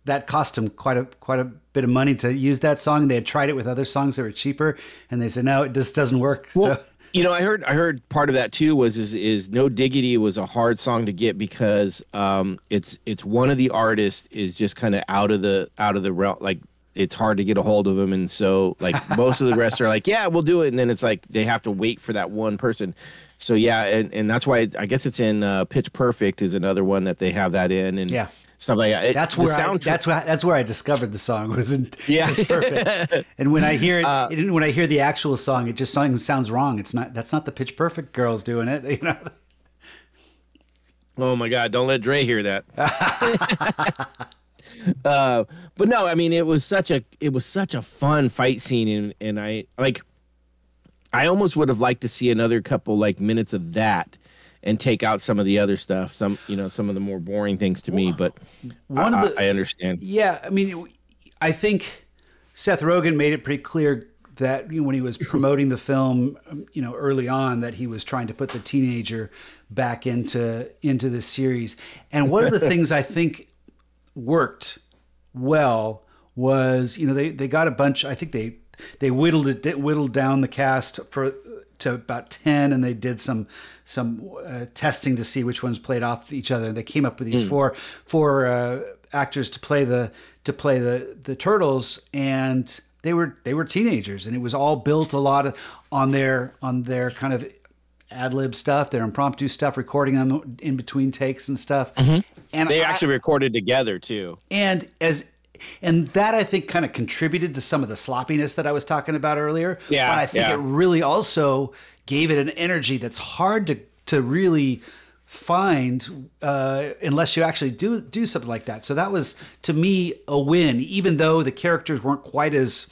That cost them quite a quite a bit of money to use that song. They had tried it with other songs that were cheaper, and they said no, it just doesn't work. Well, so you know, I heard I heard part of that too was is is No Diggity was a hard song to get because um it's it's one of the artists is just kind of out of the out of the realm like it's hard to get a hold of them and so like most of the rest are like yeah we'll do it and then it's like they have to wait for that one person so yeah and and that's why I guess it's in uh, Pitch Perfect is another one that they have that in and Yeah. Stuff like that It- that's where I, that's where that's where I discovered the song was in Yeah. it's perfect. and when I hear it, Uh, it- when I hear the actual song, it just sounds sounds wrong. It's not that's not the Pitch Perfect girls doing it. You know, Oh my God! Don't let Dre hear that. uh, but no, I mean it was such a it was such a fun fight scene, and and I like I almost would have liked to see another couple like minutes of that and take out some of the other stuff, some you know some of the more boring things to me. But One I, of the- I, understand. Yeah, I mean, I think Seth Rogen made it pretty clear that you know, when he was promoting the film, you know, early on, that he was trying to put the teenager back into into the series. And one of the things I think worked well was, you know, they they got a bunch. I think they they whittled it whittled down the cast for to about 10 and they did some some uh, testing to see which ones played off each other. And they came up with these four four uh, actors to play the to play the the turtles and they were they were teenagers and it was all built a lot of on their on their kind of ad lib stuff their impromptu stuff recording them in between takes and stuff. And They I- actually recorded together too. and as and that I think kind of contributed to some of the sloppiness that I was talking about earlier. Yeah, but I think yeah. it really also gave it an energy that's hard to to really find uh, unless you actually do do something like that. So that was to me a win, even though the characters weren't quite as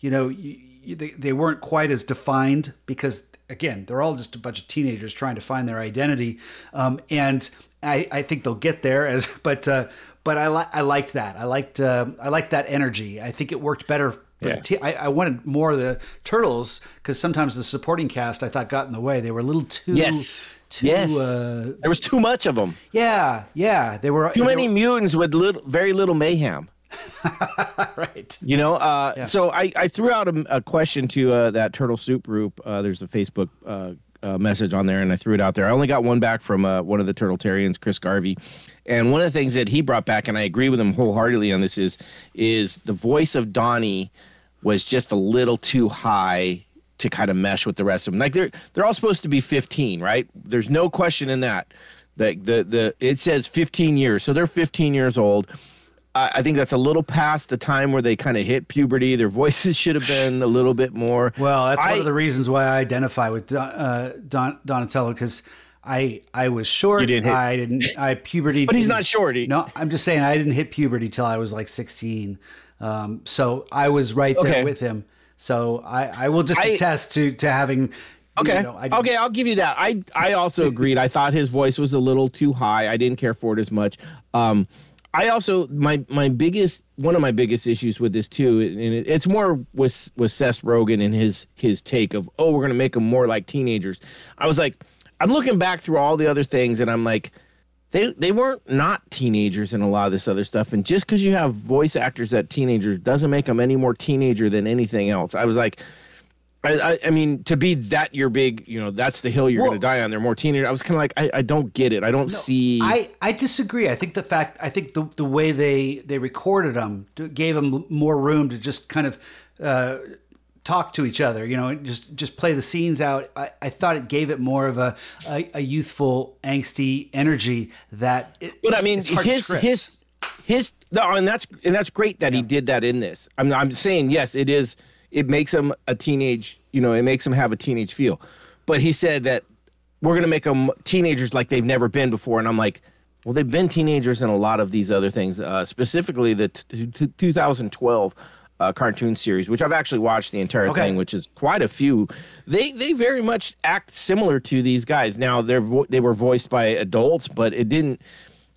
you know you, they, they weren't quite as defined because again they're all just a bunch of teenagers trying to find their identity um, and I, I think they'll get there as but uh, but I, li- I liked that I liked uh, I liked that energy I think it worked better for Yeah. the te- I, I wanted more of the turtles because sometimes the supporting cast I thought got in the way they were a little too Yes. too yes. uh, there was too much of them. yeah yeah they were Too many were- mutants with little, very little mayhem. right You know, uh, so I, I threw out a, a question to uh, that Turtle Soup group. Uh, there's a Facebook uh, uh, message on there, and I threw it out there. I only got one back from uh, one of the Turtle Turtletarians, Chris Garvey. And one of the things that he brought back, and I agree with him wholeheartedly on this, is is the voice of Donnie was just a little too high to kind of mesh with the rest of them. Like they're they're all supposed to be 15, right? There's no question in that. The the the it says 15 years, so they're 15 years old I I think that's a little past the time where they kind of hit puberty. Their voices should have been a little bit more. Well, that's one of the reasons why I identify with Don, uh, Don, Donatello because I I was short. You didn't hit- I didn't. I puberty. But he's not short. No, I'm just saying I didn't hit puberty till I was like 16. Um, so I was right there Okay. with him. So I, I will just I- attest to to having. Okay. You know, I, okay, I'll give you that. I I also agreed. I thought his voice was a little too high. I didn't care for it as much. Um, I also my my biggest one of my biggest issues with this too, and it, it's more with with Seth Rogen and his his take of oh we're gonna make them more like teenagers. I was like, I'm looking back through all the other things, and I'm like. They, they weren't not teenagers in a lot of this other stuff, and just because you have voice actors that teenagers doesn't make them any more teenager than anything else. I was like, I, I, I mean, to be that your big, you know, that's the hill you're Well- going to die on. They're more teenager. I was kind of like, I, I don't get it. I don't see. I, I disagree. I think the fact I think the the way they they recorded them gave them more room to just kind of uh, talk to each other. You know, just just play the scenes out. I, I thought it gave it more of a a, a youthful, angsty energy that. It, but I mean, it's hard to his his his no, and that's and that's great that he did that in this. I'm I'm saying yes, it is. It makes him a teenage. You know, it makes him have a teenage feel. But he said that we're going to make them teenagers like they've never been before, and I'm like. Well, they've been teenagers in a lot of these other things, uh, specifically the t- t- 2012 uh, cartoon series, which I've actually watched the entire Okay. thing, which is quite a few. They they very much act similar to these guys. Now they're vo- they were voiced by adults, but it didn't.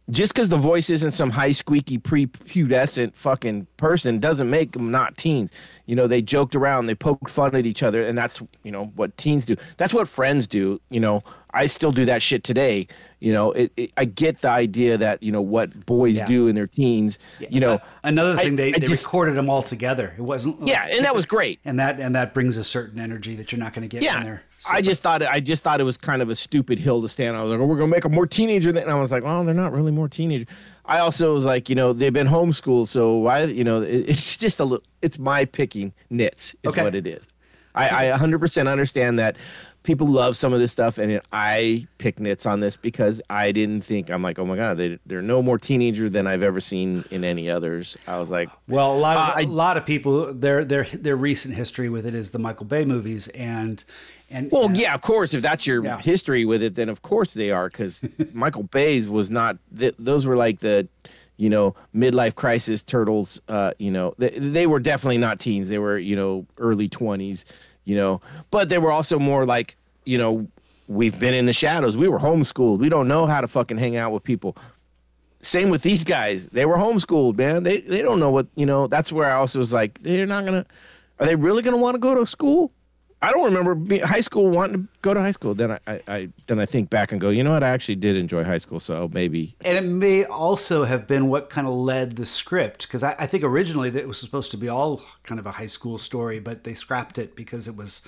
Just because the voice isn't some high squeaky prepubescent fucking person doesn't make them not teens. You know, they joked around, they poked fun at each other, and that's you know what teens do. That's what friends do. You know, I still do that shit today. You know, it, it, I get the idea that you know what boys Yeah. do in their teens. You know, Uh, another I- thing they, I they just- recorded them all together. It wasn't. Yeah, and that was great. And that and that brings a certain energy that you're not going to get in Yeah, there. I just thought I just thought it was kind of a stupid hill to stand on. I was like, oh, we're gonna make them more teenager, than, and I was like, well, they're not really more teenager. I also was like, you know, they've been homeschooled, so why, you know, it, it's just a little. It's my picking nits is Okay. what it is. I, I 100% understand that people love some of this stuff, and I pick nits on this because I didn't think I'm like, oh my god, they, they're no more teenager than I've ever seen in any others. I was like, Well, a lot of Uh, I- a lot of people their their their recent history with it is the Michael Bay movies and and Well, and- yeah, of course. If that's your Yeah. history with it, then of course they are. Because Michael Bay's was not. Th- those were like the, you know, midlife crisis turtles. Uh, you know, they, they were definitely not teens. They were, you know, early twenties. You know, but they were also more like, you know, we've been in the shadows. We were homeschooled. We don't know how to fucking hang out with people. Same with these guys. They were homeschooled, man. They they don't know what you know. That's where I also was like, they're not gonna. Are they really gonna want to go to school? I don't remember being, high school wanting to go to high school. Then I, I, I then I think back and go, you know what? I actually did enjoy high school, so maybe. and it may also have been what kind of led the script because I, I think originally that it was supposed to be all kind of a high school story, but they scrapped it because it was.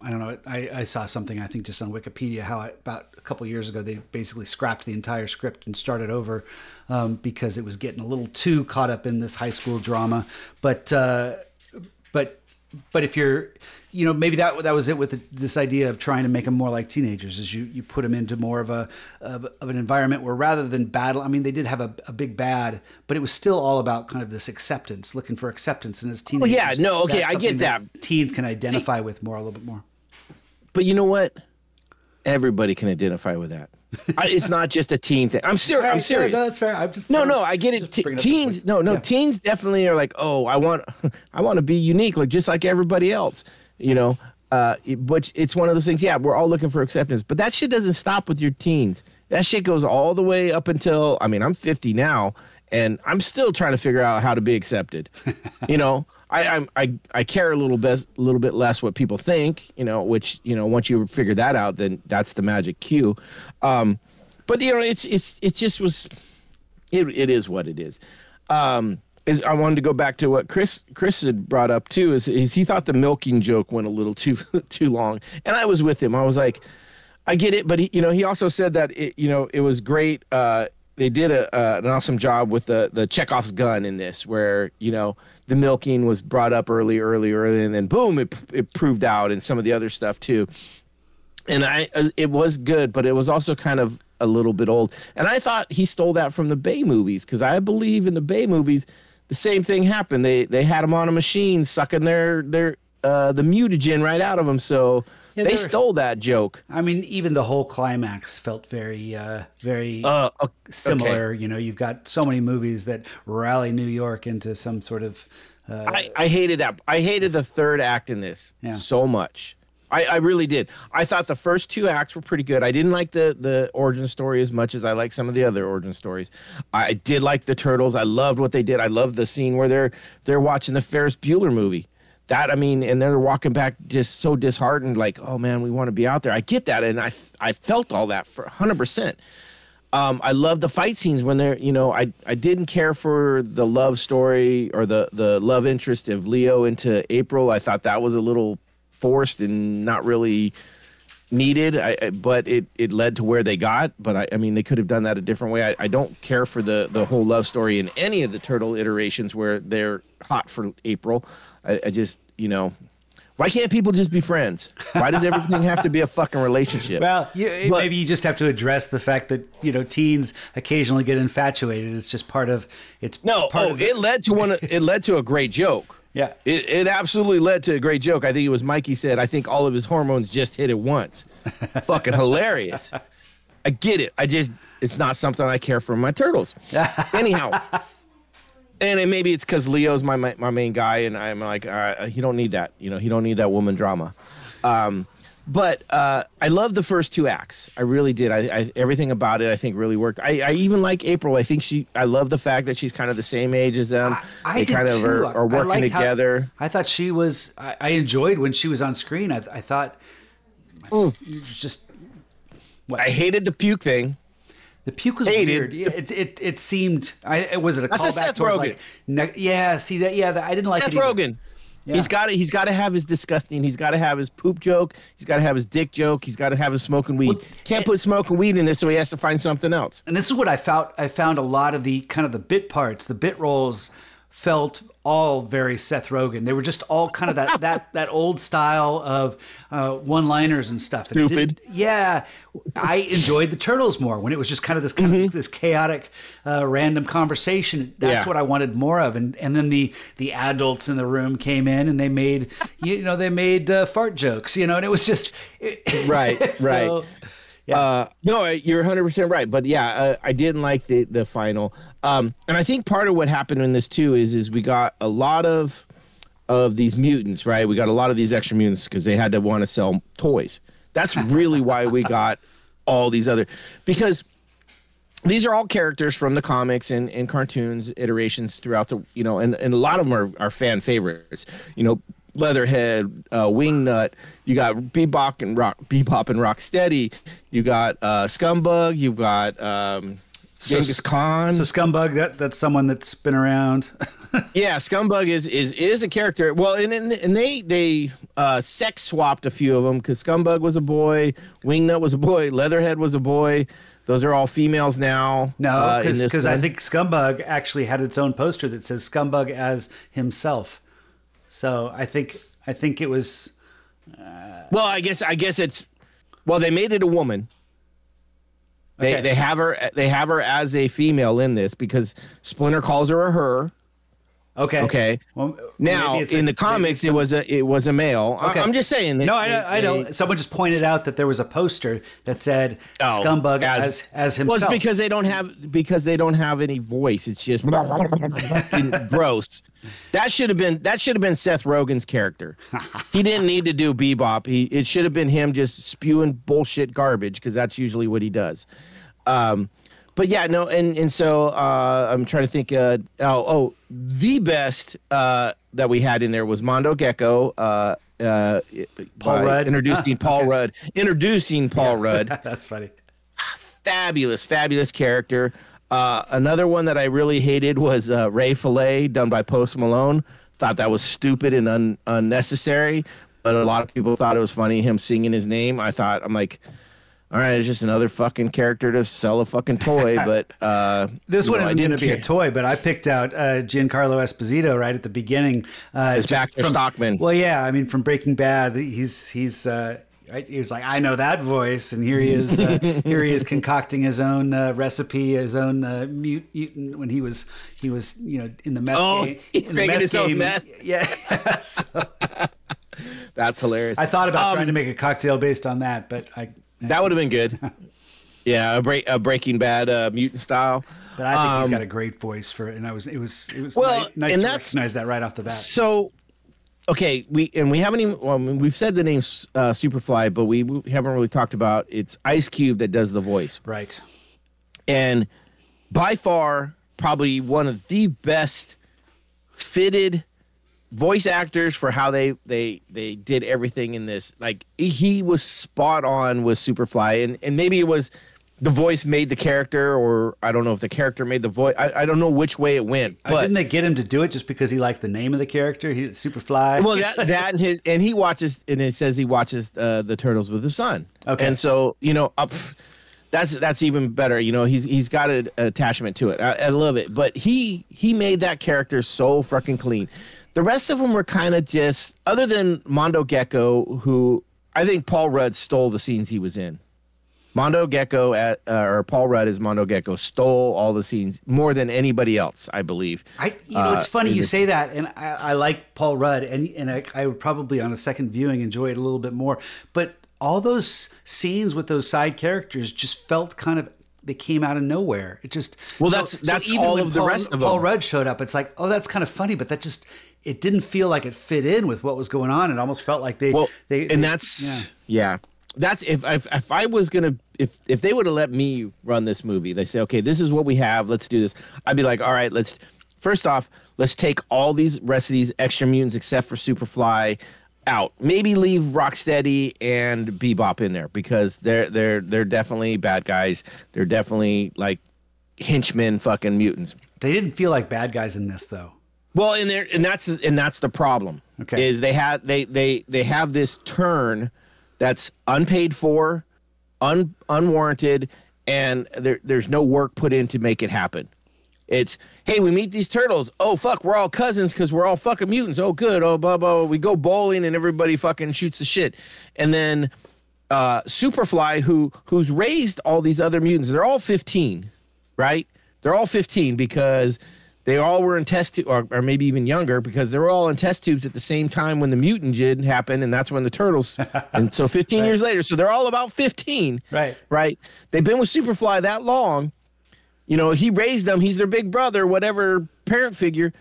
I don't know. I, I saw something I think just on Wikipedia how about a couple years ago they basically scrapped the entire script and started over um, because it was getting a little too caught up in this high school drama. But uh, but but if you're you know maybe that that was it with the, this idea of trying to make them more like teenagers is you you put them into more of a of, of an environment where rather than battle i mean they did have a, a big bad but it was still all about kind of this acceptance looking for acceptance and as oh, teenagers yeah, no, okay, I get something that. teens can identify with more a little bit more But you know what? Everybody can identify with that. I, it's not just a teen thing. I'm serious. I'm serious. no that's fair i'm just No, no, I get it. just Te- bringing up the teens, no, no, Yeah. teens definitely are like, oh, I want, I want to be unique, like just like everybody else, you know. Uh, but it's one of those things. Yeah, we're all looking for acceptance, but that shit doesn't stop with your teens. That shit goes all the way up until. I mean, I'm 50 now, and I'm still trying to figure out how to be accepted. you know, I, I'm, I, I care a little bit, a little bit less what people think. You know, which you know, once you figure that out, then that's the magic cue. Um, but you know, it's, it's, it just was it, it is what it is. Um, is I wanted to go back to what Chris Chris had brought up too. Is, is he thought the milking joke went a little too too long, and I was with him. I was like, I get it, but he, you know, he also said that it, you know, it was great. Uh, they did a, uh, an awesome job with the the Chekhov's gun in this, where you know the milking was brought up early, early, early, and then boom, it it proved out, and some of the other stuff too. and I uh, it was good, but it was also kind of a little bit old. And I thought he stole that from the Bay movies because I believe in the Bay movies the same thing happened. They they had them on a machine sucking their their uh, the mutagen right out of them. So Yeah, they stole that joke. I mean, even the whole climax felt very, uh, very Uh, o- similar. You know, you've got so many movies that rally New York into some sort of. Uh, I, I hated that. I hated the third act in this Yeah. so much. I, I really did. I thought the first two acts were pretty good. I didn't like the the origin story as much as I like some of the other origin stories. I did like the turtles. I loved what they did. I loved the scene where they're they're watching the Ferris Bueller movie. That I mean, and they're walking back just so disheartened, like, oh man, we want to be out there. I get that, and I I felt all that for hundred percent. Um, I love the fight scenes when they're, you know, I, I didn't care for the love story or the, the love interest of Leo into April. I thought that was a little forced and not really needed. I, but it, it led to where they got. But I, I mean, they could have done that a different way. I, I don't care for the, the whole love story in any of the turtle iterations where they're hot for April. I, I just, you know, why can't people just be friends? Why does everything have to be a fucking relationship? well, you, But- maybe you just have to address the fact that you know teens occasionally get infatuated. It's just part of it's No, oh, it led to one. It led to a great joke. Yeah. it, it absolutely led to a great joke. I think it was Mikey said. I think all of his hormones just hit it once. Fucking hilarious. I get it. I just it's not something I care for in my turtles. Anyhow, and it, maybe it's because Leo's my, my my main guy, and I'm like, uh, he don't need that. You know, he don't need that woman drama. Um, but uh, I love the first two acts. I really did. I, I everything about it I think really worked. I, I even like April. I think she. I love the fact that she's kind of the same age as them. I they did kind of are, I- are I working liked how- together. I thought she was. I, I enjoyed when she was on screen. I, I thought was just I hated the puke thing. the puke was Hated. weird. Yeah, it, it it seemed. I it was it a That's a callback Seth towards Rogen. like. Ne- yeah, see that. Yeah, that, I didn't like Seth it. Rogen. Yeah. He's got to. He's got to have his disgusting. He's got to have his poop joke. He's got to have his dick joke. He's got to have his smoking weed. Well, Can't and- put smoking weed in this, so he has to find something else. and this is what I found. I found a lot of the kind of the bit parts, the bit roles, felt all very Seth Rogen. They were just all kind of that that that old style of uh, one-liners and stuff. And Stupid. yeah, I enjoyed the Turtles more when it was just kind of this kind of this chaotic, uh, random conversation. That's Mm-hmm. Yeah. what I wanted more of. And and then the the adults in the room came in and they made you know they made uh, fart jokes. You know, and it was just Right, so, Yeah. Uh, no, you're 100 percent right. But yeah, uh, I didn't like the the final. Um, and I think part of what happened in this too is is we got a lot of of these mutants, right? We got a lot of these extra mutants because they had to want to sell toys. That's really why we got all these other because these are all characters from the comics and, and cartoons iterations throughout the you know and, and a lot of them are, are fan favorites you know leatherhead uh, wingnut you got bebop and rock bebop and rocksteady you got uh, scumbug you got um, So- Genghis Khan. So scumbug, that that's someone that's been around. yeah, Scumbug is is is a character. Well, and and, and they they uh, sex swapped a few of them because Scumbug was a boy, Wingnut was a boy, Leatherhead was a boy. Those are all females now. No, uh, because I think Scumbug actually had its own poster that says Scumbug as himself. So I think I think it was Well, I guess I guess it's well they made it a woman. They Okay. they have her they have her as a female in this because Splinter calls her a her. Okay. Okay. Well, Now it's a- in the comics it's it was a it was a male. I- Okay. I'm just saying. that No, I they- know. I know. they- Someone just pointed out that there was a poster that said Oh, Scumbug as as, Well, himself. it's because they don't have because they don't have any voice. It's just gross. That should have been that should have been Seth Rogen's character. He didn't need to do bebop. He it should have been him just spewing bullshit garbage because that's usually what he does. Um, but yeah, no, and and so uh, I'm trying to think. Uh, oh, oh, the best uh, that we had in there was Mondo Gecko. Uh, uh, Paul Rudd? introducing Ah, Paul okay. Rudd, introducing Paul Rudd that's funny. fabulous, fabulous character. Uh, another one that I really hated was uh, Ray Fillet, done by Post Malone. Thought that was stupid and un- unnecessary, but a lot of people thought it was funny him singing his name. I thought I'm like, all right, it's just another fucking character to sell a fucking toy. But uh, This one know, isn't going to be a toy, but I picked out uh, Giancarlo Esposito right at the beginning. Uh, As just Baxter Stockman. Well, yeah, I mean, from Breaking Bad, he's he's uh, Right? He was like, I know that voice, and here he is. Uh, here he is concocting his own uh, recipe, his own uh, mut- mutant when he was he was you know in the meth Oh, game. he's making his own meth. Yeah, so That's hilarious. I thought about Um, trying to make a cocktail based on that, but I. That would have been good. yeah, a, break, a Breaking Bad uh, mutant style. But I think he's got a great voice for it, and I was it was it was Well, ni- nice and to that's- recognize that right off the bat. So, okay, we and we haven't even. Well, we've said the name uh, Superfly, but we, we haven't really talked about it's Ice Cube that does the voice, Right. and by far probably one of the best fitted voice actors for how they they they did everything in this. Like he was spot on with Superfly, and and maybe it was the voice made the character, or I don't know if the character made the voice. I, I don't know which way it went, Uh, but Didn't they get him to do it just because he liked the name of the character? He Superfly. well that that and his and he watches and it says he watches uh, the turtles with his son Okay. and so you know up that's that's even better you know he's he's got an attachment to it I, I love it but he he made that character so fucking clean the rest of them were kind of just other than mondo gecko who i think paul rudd stole the scenes he was in mondo gecko at uh, or paul rudd as mondo gecko stole all the scenes more than anybody else i believe I, you know, it's uh, funny in you say that, and I, I like Paul Rudd, and and I, I would probably on a second viewing enjoy it a little bit more. But all those scenes with those side characters just felt kind of they came out of nowhere. It just Well, that's- that's even all of the rest of Paul them. Rudd showed up. It's like, oh, that's kind of funny, but that just it didn't feel like it fit in with what was going on. It almost felt like they well they and they- that's yeah. that's if if, if i was gonna if if they would have let me run this movie they say okay this is what we have let's do this i'd be like all right let's first off let's take all these rest of these extra mutants except for superfly out maybe leave rocksteady and bebop in there because they're they're they're definitely bad guys they're definitely like henchmen fucking mutants They didn't feel like bad guys in this though. Well, and there, and that's and that's the problem. Okay. is they had they they they have this turn that's unpaid for, un unwarranted, and there there's no work put in to make it happen. It's hey, we meet these turtles. Oh fuck, we're all cousins because we're all fucking mutants. Oh good. Oh blah blah. We go bowling and everybody fucking shoots the shit, and then uh, Superfly, who who's raised all these other mutants, they're all 15, right? They're all 15 because they all were in test tube, or, or maybe even younger, because they were all in test tubes at the same time when the mutant did happen, and that's when the turtles. and so 15 years later, so they're all about 15, Right. Right? They've been with Superfly that long. You know, he raised them. He's their big brother, whatever parent figure,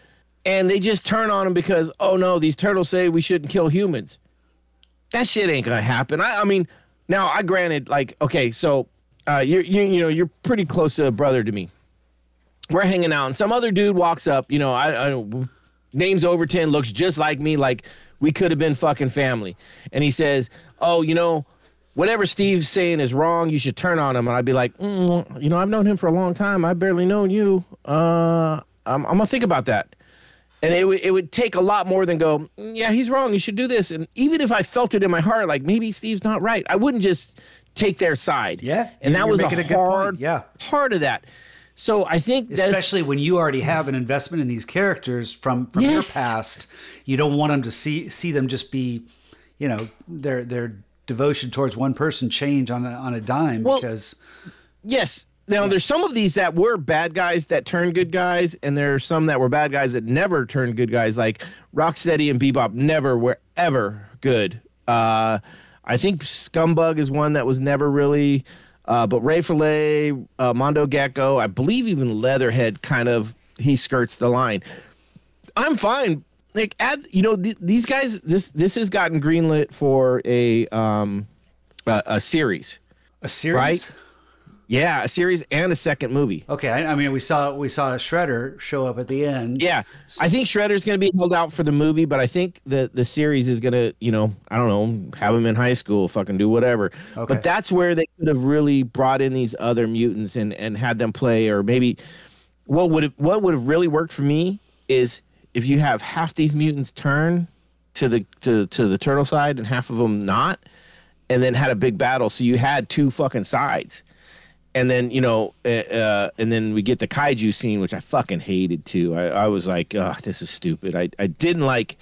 and they just turn on him because, oh no, these turtles say we shouldn't kill humans that shit ain't gonna happen. I, I mean, now I granted, like, okay, so uh, you're you, you know you're pretty close to a brother to me. We're hanging out, and some other dude walks up. You know, I, I name's Overton, looks just like me, like we could have been fucking family. And he says, "Oh, you know." Whatever Steve's saying is wrong. You should turn on him. And I'd be like, mm, you know, I've known him for a long time. I've barely known you. Uh, I'm, I'm gonna think about that. And it would it would take a lot more than go, "Mm, yeah, he's wrong. You should do this. And even if I felt it in my heart, like maybe Steve's not right, I wouldn't just take their side. Yeah, and that was a a hard Yeah. part of that. So I think that's especially when you already have an investment in these characters from from your past you don't want them to see see them just be you know their their devotion towards one person change on a, on a dime Well- because yes. Now there's some of these that were bad guys that turned good guys, and there are some that were bad guys that never turned good guys. Like Rocksteady and Bebop never were ever good. Uh, I think Scumbug is one that was never really. Uh, but Ray Fillet, uh, Mondo Gecko, I believe even Leatherhead kind of he skirts the line. I'm fine. Like add, you know, th- these guys. This this has gotten greenlit for a um a, a series. a series Right. Yeah, a series and a second movie. okay I, I mean we saw we saw shredder show up at the end Yeah, I think Shredder's going to be held out for the movie, but I think the the series is going to, you know, I don't know, have him in high school, fucking do whatever. Okay. But that's where they could have really brought in these other mutants and and had them play, or maybe what would have, what would have really worked for me is if you have half these mutants turn to the to to the turtle side and half of them not, and then had a big battle, so you had two fucking sides and then you know, uh, uh, and then we get the kaiju scene, which I fucking hated too. I, I was like, oh, this is stupid. I, I didn't like,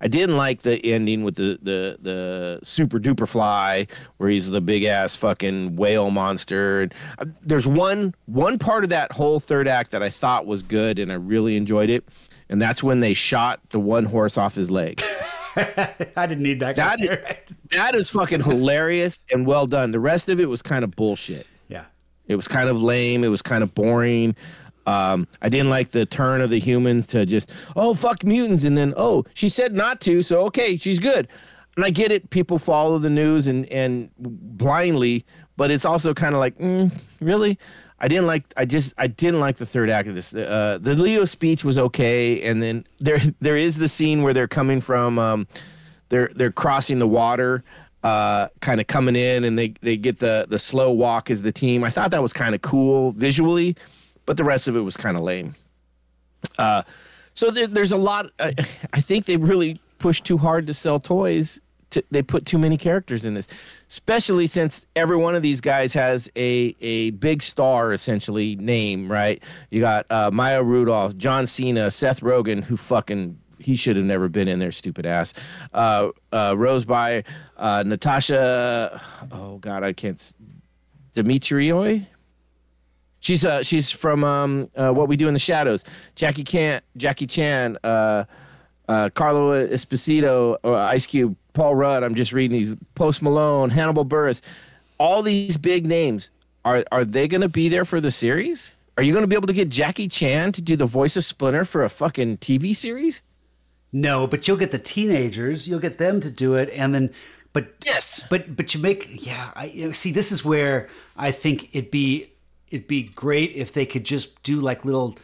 I didn't like the ending with the the the super duper fly where he's the big ass fucking whale monster. And uh, there's one one part of that whole third act that I thought was good and I really enjoyed it, and that's when they shot the one horse off his leg. I didn't need that. That that is fucking hilarious and well done. The rest of it was kind of bullshit. It was kind of lame. It was kind of boring. Um, I didn't like the turn of the humans to just, oh, fuck mutants. And then, oh, she said not to. So, okay, she's good. And I get it. People follow the news and, and blindly, but it's also kind of like, mm, really? I didn't like, I just, I didn't like the third act of this. Uh, the Leo speech was okay. And then there, there is the scene where they're coming from, um, they're, they're crossing the water uh, kind of coming in and they, they get the, the slow walk as the team. I thought that was kind of cool visually, but the rest of it was kind of lame. Uh, so there, there's a lot. I, I think they really pushed too hard to sell toys. To, they put too many characters in this, especially since every one of these guys has a a big star essentially name. Right? You got uh, Maya Rudolph, John Cena, Seth Rogen, who fucking he should have never been in there, stupid ass. Uh, uh, Rose Byrne uh, Natasha. Oh God, I can't. Demetriou. She's uh she's from um uh, what we do in the shadows. Jackie Can Jackie Chan, uh, uh, Carlo Esposito, uh, Ice Cube, Paul Rudd. I'm just reading these. Post Malone, Hannibal Buress, all these big names. Are are they going to be there for the series? Are you going to be able to get Jackie Chan to do the voice of Splinter for a fucking TV series? No, but you'll get the teenagers. You'll get them to do it, and then, but Yes. but but you make yeah. I see. This is where I think it'd be it'd be great if they could just do like little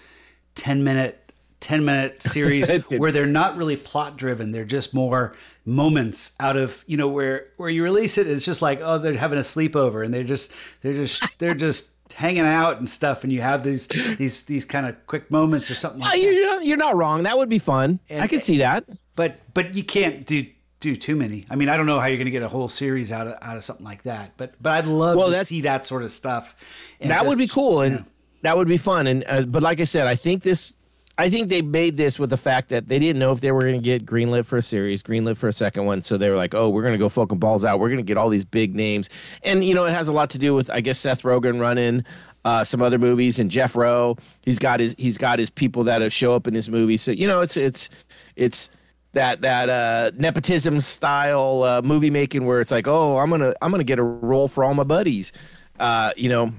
ten minute ten minute series where they're not really plot driven. They're just more moments out of you know where where you release it. It's just like oh they're having a sleepover and they're just they're just they're just hanging out and stuff, and you have these these these kind of quick moments or something Uh, like that. you're, not, you're not wrong. That would be fun. I could see that. but but you can't do do too many. I mean, I don't know how you're going to get a whole series out of out of something like that. But but I'd love Well, to see that sort of stuff. and that would be cool and yeah. that would be fun and uh, but like i said i think this i think they made this with the fact that they didn't know if they were going to get greenlit for a series greenlit for a second one. So they were like oh we're going to go fucking balls out. We're going to get all these big names. And you know it has a lot to do with i guess seth rogen running uh, some other movies and jeff rowe. He's got his he's got his people that have show up in his movies. So you know it's it's it's that that uh, nepotism style uh, movie making where it's like, oh, I'm gonna I'm gonna get a role for all my buddies. Uh, you know,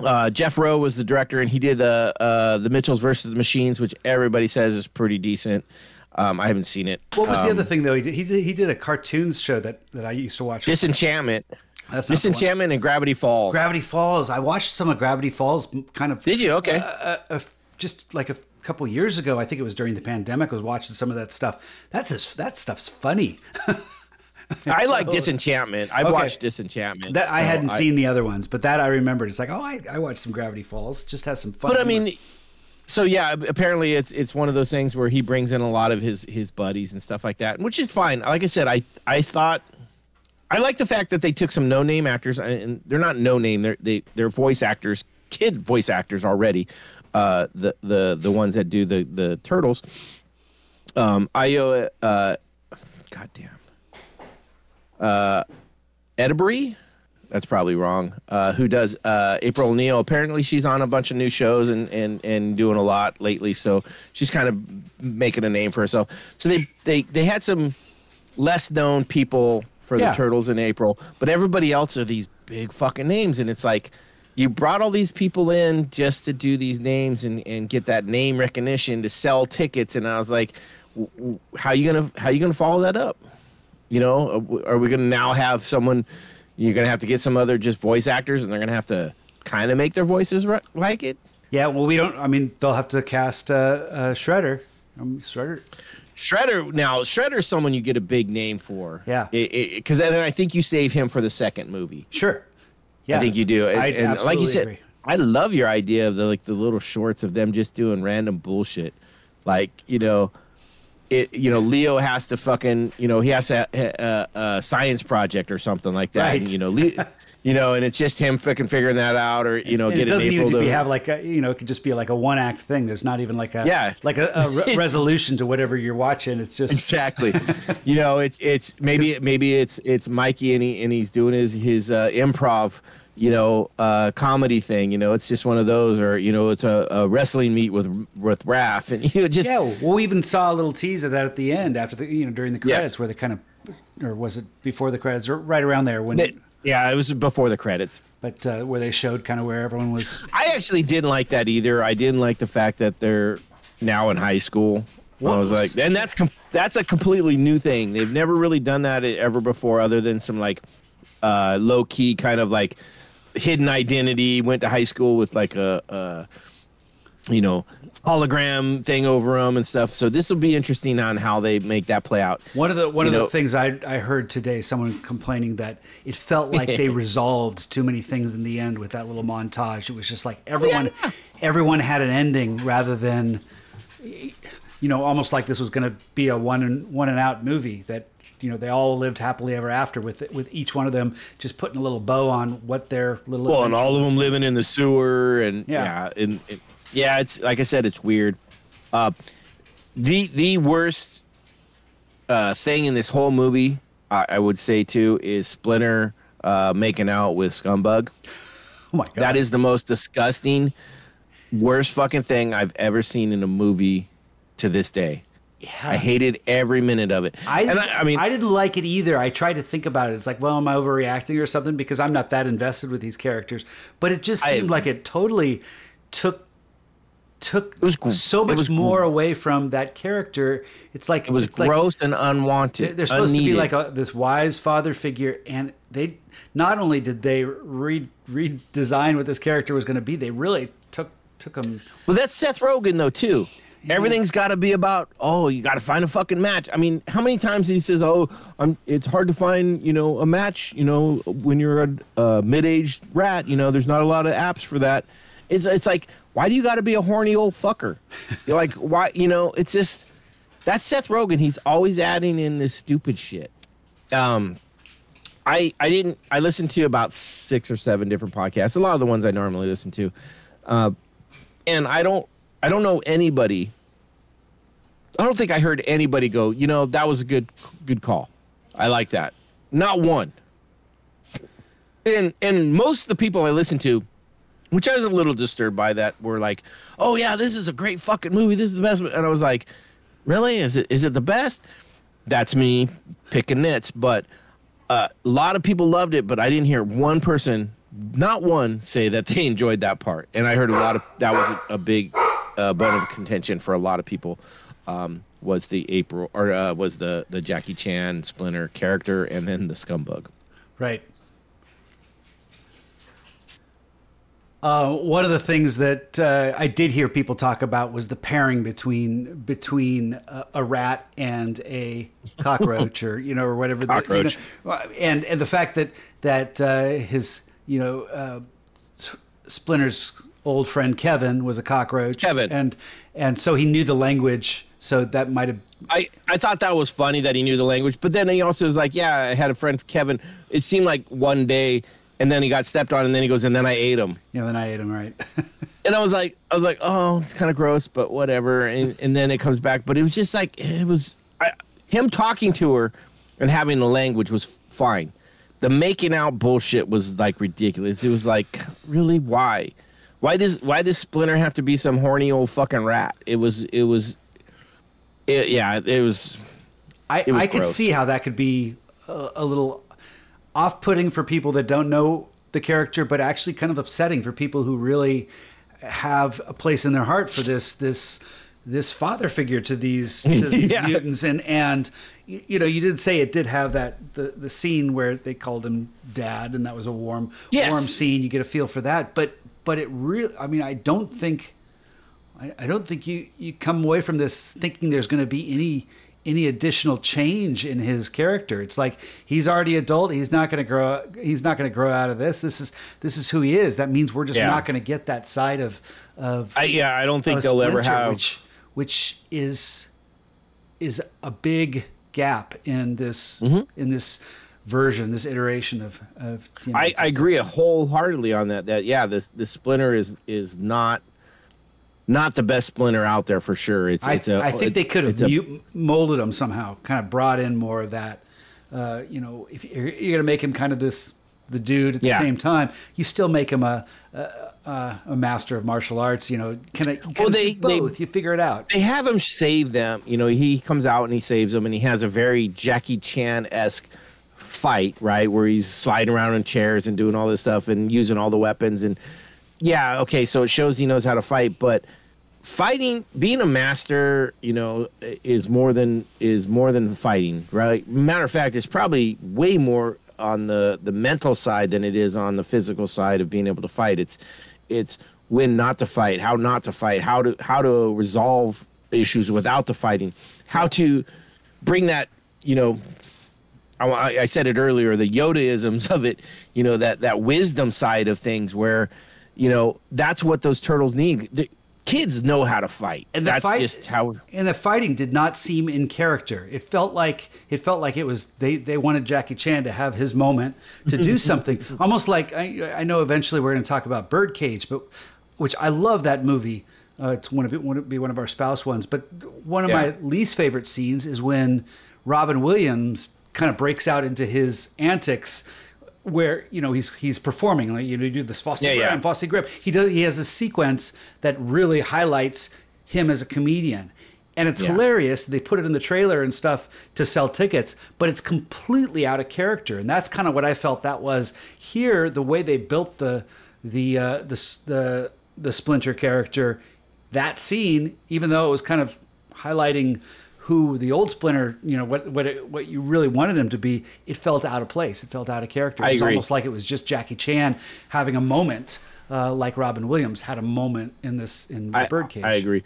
uh, Jeff Rowe was the director, and he did uh, uh, the Mitchells versus the Machines, which everybody says is pretty decent. Um, I haven't seen it. What was the Um, other thing though? He did, he did he did a cartoons show that that I used to watch. Disenchantment, That's. Disenchantment, and Gravity Falls. Gravity Falls. I watched some of Gravity Falls. Kind of. Did you? Okay. Uh, uh, just like a couple years ago, I think it was during the pandemic. I was watching some of that stuff. That's just, that stuff's funny. I like Disenchantment. I've Okay. watched Disenchantment. That I hadn't seen the other ones, but that I remembered. It's like, oh, I, I watched some Gravity Falls. Just has some fun. But I mean, so yeah, apparently it's it's one of those things where he brings in a lot of his his buddies and stuff like that, which is fine. Like I said, I I thought I like the fact that they took some no name actors, and they're not no name. They're they they're voice actors, kid voice actors already. Uh, the the the ones that do the the turtles. Um, Ayo, uh, goddamn, uh, Edbury. That's probably wrong. Uh, who does uh, April O'Neil? Apparently, she's on a bunch of new shows and, and, and doing a lot lately. So she's kind of making a name for herself. So they they they had some less known people for Yeah. the Turtles in April, but everybody else are these big fucking names, and it's like you brought all these people in just to do these names and, and get that name recognition to sell tickets, and I was like, how you gonna how you gonna follow that up? You know, are we- going to now have someone? You're going to have to get some other just voice actors, and they're going to have to kind of make their voices like it. yeah. Well, we don't. I mean, they'll have to cast uh, uh, Shredder. Um, Shredder. Shredder now, Shredder's someone you get a big name for. Yeah. because then I think you save him for the second movie. Sure. Yeah. I think you do. And, I and like you said, agree. I love your idea of the like the little shorts of them just doing random bullshit. Like you know, it you know Leo has to fucking you know he has to a, a, a science project or something like that. And, you know, Le- you know, and it's just him fucking figuring that out, or you know, And it doesn't even to be have like a you know it could just be like a one act thing. There's not even like a Yeah. like a, a re- resolution to whatever you're watching. It's just exactly. you know, it's it's maybe maybe it's it's Mikey and he and he's doing his his uh, improv, you know, uh, comedy thing. You know, it's just one of those, or you know, it's a, a wrestling meet with with Raph, and you know, just yeah. Well, we even saw a little tease of that at the end after the you know during the Yes. credits where they kind of or was it before the credits or right around there when yeah, it was before the credits. but uh, where they showed kind of where everyone was. I actually didn't like that either. I didn't like the fact that they're now in high school. I was like, and that's com- that's a completely new thing. They've never really done that ever before, other than some like uh, low key kind of like hidden identity. Went to high school with like a, a you know hologram thing over them and stuff. So this will be interesting on how they make that play out. One of the one You of know- the things I I heard today, someone complaining that it felt like they resolved too many things in the end with that little montage. It was just like oh, everyone everyone had an ending rather than you know almost like this was going to be a one and one and out movie that you know they all lived happily ever after with with each one of them just putting a little bow on what their little Well, and all of them living in the sewer, and Yeah. yeah, and, and- yeah, it's like I said, it's weird. Uh, the the worst uh, thing in this whole movie, I, I would say too, is Splinter uh, making out with Scumbug. oh my god That is the most disgusting, worst fucking thing I've ever seen in a movie to this day. I hated every minute of it. I, and I, I mean, I didn't like it either. I tried to think about it. It's like, well, am I overreacting or something? Because I'm not that invested with these characters. But it just I- seemed like it totally took took it was so much was more away from that character. It's like it was it's like- gross and unwanted. they're supposed to be like a, this wise father figure, and they not only did they re, redesign what this character was going to be, they really took took him. Well, that's Seth Rogen though too. Everything's got to be about oh, you got to find a fucking match. I mean, how many times he says, "Oh, I'm." It's hard to find, you know, a match. You know, when you're a, a mid-aged rat, you know, there's not a lot of apps for that. It's it's like, why do you got to be a horny old fucker? You're like, why? You know, it's just that's Seth Rogen. He's always adding in this stupid shit. Um, I I didn't. I listened to about six or seven different podcasts. A lot of the ones I normally listen to, uh, and I don't. I don't know anybody. I don't think I heard anybody go. You know, that was a good good call. I like that. Not one. And and most of the people I listen to, which I was a little disturbed by that, were like, "Oh yeah, this is a great fucking movie. This is the best." And I was like, "Really? Is it is it the best?" That's me picking nits, but uh, a lot of people loved it, but I didn't hear one person, not one, say that they enjoyed that part. And I heard a lot of that was a, a big uh, bone of contention for a lot of people. Um, was the April or uh, was the the Jackie Chan Splinter character, and then the scumbug. Right. Uh, one of the things that uh, I did hear people talk about was the pairing between between a, a rat and a cockroach, or you know, or whatever. the- you Cockroach. know, and and the fact that that uh, his you know uh, Splinter's old friend Kevin was a cockroach. Kevin. and and so he knew the language, so that might have I, I thought that was funny that he knew the language, but then he also was like, yeah, I had a friend Kevin. It seemed like one day, and then he got stepped on, and then he goes, and then I ate him. know. Then I ate him right. and I was like, I was like, oh, it's kind of gross, but whatever. And and then it comes back, but it was just like it was I, him talking to her and having the language was fine. The making out bullshit was like ridiculous. It was like, really, why? Why does why does Splinter have to be some horny old fucking rat? It was it was, it, yeah, it was. I, was I could gross. see how that could be a, a little off-putting for people that don't know the character, but actually kind of upsetting for people who really have a place in their heart for this this this father figure to these, to these Yeah. mutants. And and you, you know, you did say it did have that the the scene where they called him dad, and that was a warm Yes. warm scene. You get a feel for that, but but it really, I mean, I don't think. I, I don't think you, you come away from this thinking there's going to be any any additional change in his character. It's like he's already adult. He's not going to grow. He's not going to grow out of this. This is this is who he is. That means we're just Yeah. not going to get that side of of. I, yeah, I don't think they'll ever have. which which is is a big gap in this Mm-hmm. in this version, this iteration of of. Teen I, I agree wholeheartedly on that. That yeah, the the Splinter is is not not the best Splinter out there for sure. It's I, it's a I think it- they could have a- molded him somehow, kind of brought in more of that. Uh, you know, if you're, you're going to make him kind of this the dude at the Yeah. same time, you still make him a a, a, a master of martial arts. You know, can I? Can Well, they- do they- both. you figure it out. they have him save them. You know, he comes out and he saves them, and he has a very Jackie Chan esque fight, right, where he's sliding around in chairs and doing all this stuff and using all the weapons. And yeah, okay, so it shows he knows how to fight, but fighting, being a master, you know, is more than is more than fighting, right? Matter of fact, it's probably way more on the the mental side than it is on the physical side of being able to fight. It's it's when not to fight, how not to fight, how to how to resolve issues without the fighting, how to bring that, you know, I, I said it earlier, the Yodaisms of it, you know, that that wisdom side of things, where, you know, that's what those turtles need. The kids know how to fight, And the that's fight- just how. and the fighting did not seem in character. It felt like it felt like it was they they wanted Jackie Chan to have his moment to do something. Almost like I I know eventually we're going to talk about Birdcage, but which I love that movie. Uh, it's one of it to be one of our spouse ones, but one of Yeah. my least favorite scenes is when Robin Williams kind of breaks out into his antics where you know he's he's performing like you know you do this Fosse Yeah, yeah. Graham, Fosse Graham. He does he has this sequence that really highlights him as a comedian. And it's Yeah. hilarious. They put it in the trailer and stuff to sell tickets, but it's completely out of character. And that's kind of what I felt that was here. The way they built the the uh, the the the Splinter character, that scene, even though it was kind of highlighting who the old Splinter, you know, what what it, what you really wanted him to be, it felt out of place. It felt out of character. It was almost like it was just Jackie Chan having a moment, uh, like Robin Williams had a moment in this in the I, Birdcage. I agree.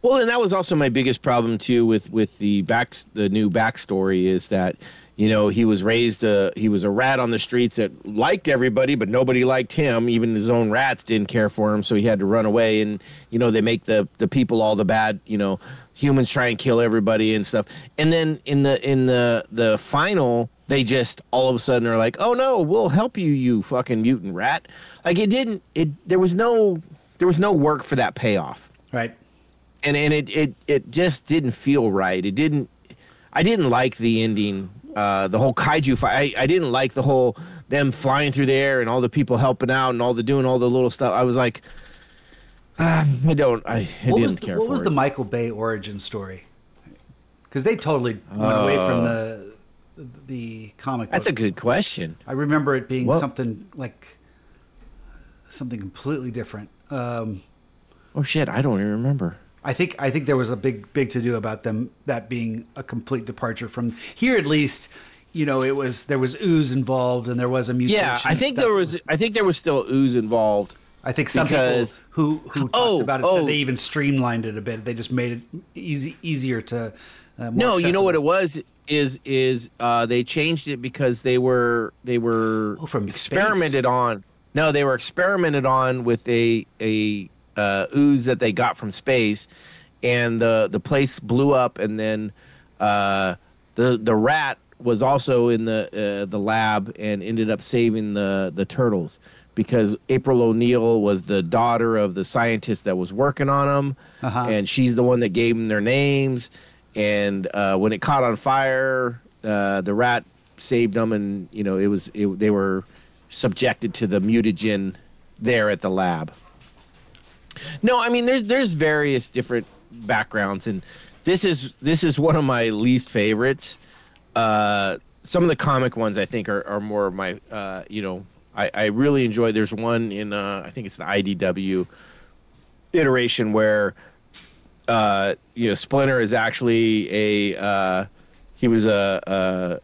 Well, and that was also my biggest problem too with with the back the new backstory is that you know he was raised a he was a rat on the streets that liked everybody but nobody liked him even his own rats didn't care for him so he had to run away and you know they make the the people all the bad you know humans try and kill everybody and stuff and then in the in the the final they just all of a sudden are like oh no we'll help you you fucking mutant rat like it didn't it there was no there was no work for that payoff Right. and and it it it just didn't feel right. It didn't. I didn't like the ending. Uh, the whole kaiju fight. I, I didn't like the whole them flying through the air and all the people helping out and all the doing all the little stuff. I was like, ah, I don't. I, I What didn't was the, care what was it. the Michael Bay origin story? Because they totally went away from the the comic. Uh, That's a good question. I remember it being Well- something like something completely different. Um, Oh shit! I don't even remember. I think I think there was a big big to do about them that being a complete departure from here at least. You know, it was there was ooze involved and there was a mutation. Yeah, I think there was. I think there was still ooze involved. I think some because- people who who talked Oh, about it oh. said they even streamlined it a bit. They just made it easy easier to. Uh, No, you know what it was is is uh, they changed it because they were they were Oh, from experimented space. on. No, they were experimented on with a a uh, ooze that they got from space, and the the place blew up, and then uh, the the rat was also in the uh, the lab and ended up saving the the turtles because April O'Neil was the daughter of the scientist that was working on them, Uh-huh. and she's the one that gave them their names. And uh, when it caught on fire, uh, the rat saved them, and you know it was it, they were subjected to the mutagen there at the lab. No, I mean there's there's various different backgrounds, and this is this is one of my least favorites. Uh, some of the comic ones I think are, are more of my uh, you know I, I really enjoy. There's one in uh, I think it's the IDW iteration where uh, you know Splinter is actually a uh, he was a, a,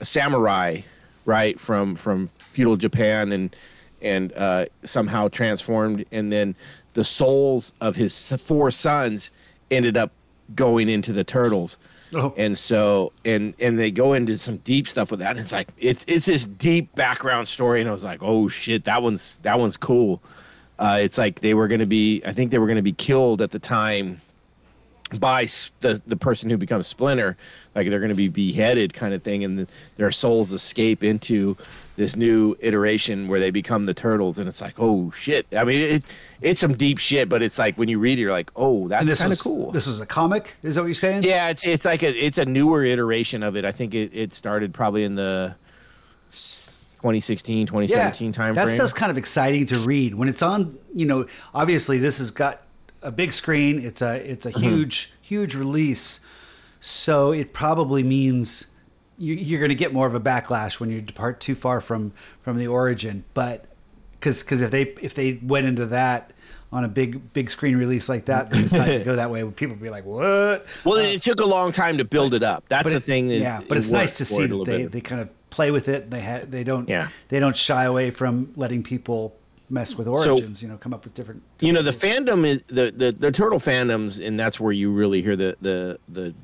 a samurai right from from feudal Japan and and uh, somehow transformed and then the souls of his four sons ended up going into the turtles Oh. and so and and they go into some deep stuff with that and it's like it's it's this deep background story and i was like oh shit that one's that one's cool uh, it's like they were going to be i think they were going to be killed at the time by the the person who becomes Splinter, like they're going to be beheaded, kind of thing, and the, their souls escape into this new iteration where they become the turtles, and it's like, oh shit! I mean, it, it's some deep shit, but it's like when you read it, you're like, oh, that's kind of cool. This was a comic. Is that what you're saying? yeah, it's it's like a it's a newer iteration of it. I think it, it started probably in the 2016, 2017 time That frame. stuff's kind of exciting to read when it's on. You know, obviously this has got a big screen. It's a it's a Mm-hmm. huge huge release, so it probably means you, you're going to get more of a backlash when you depart too far from from the origin. But because because if they if they went into that on a big big screen release like that, they decided to go that way, people would be like, "What?" well, it uh, took a long time to build it up. That's the it- thing. That yeah, but it it's nice to see that they, bit. they kind of play with it. They ha- they don't Yeah. they don't shy away from letting people mess with origins. you know, come up with different. you know the fandom is the, the the turtle fandoms and that's where you really hear the the the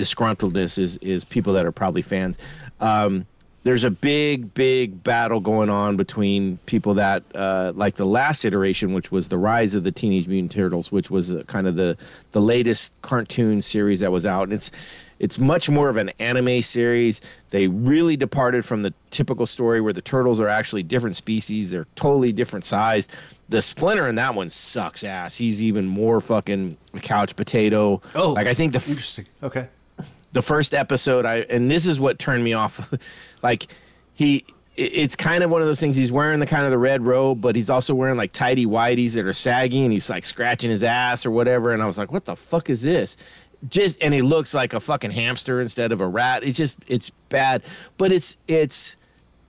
disgruntledness is is people that are probably fans um there's a big big battle going on between people that uh like the last iteration which was the rise of the teenage mutant turtles which was uh, kind of the the latest cartoon series that was out and it's it's much more of an anime series. They really departed from the typical story where the turtles are actually different species. They're totally different size. The Splinter in that one sucks ass. He's even more fucking couch potato. Oh, like I think the Interesting. Okay. The first episode I and this is what turned me off. like he it's kind of one of those things he's wearing the kind of the red robe, but he's also wearing like tidy whities that are saggy and he's like scratching his ass or whatever. And I was like, what the fuck is this? Just and he looks like a fucking hamster instead of a rat. It's just it's bad. But it's it's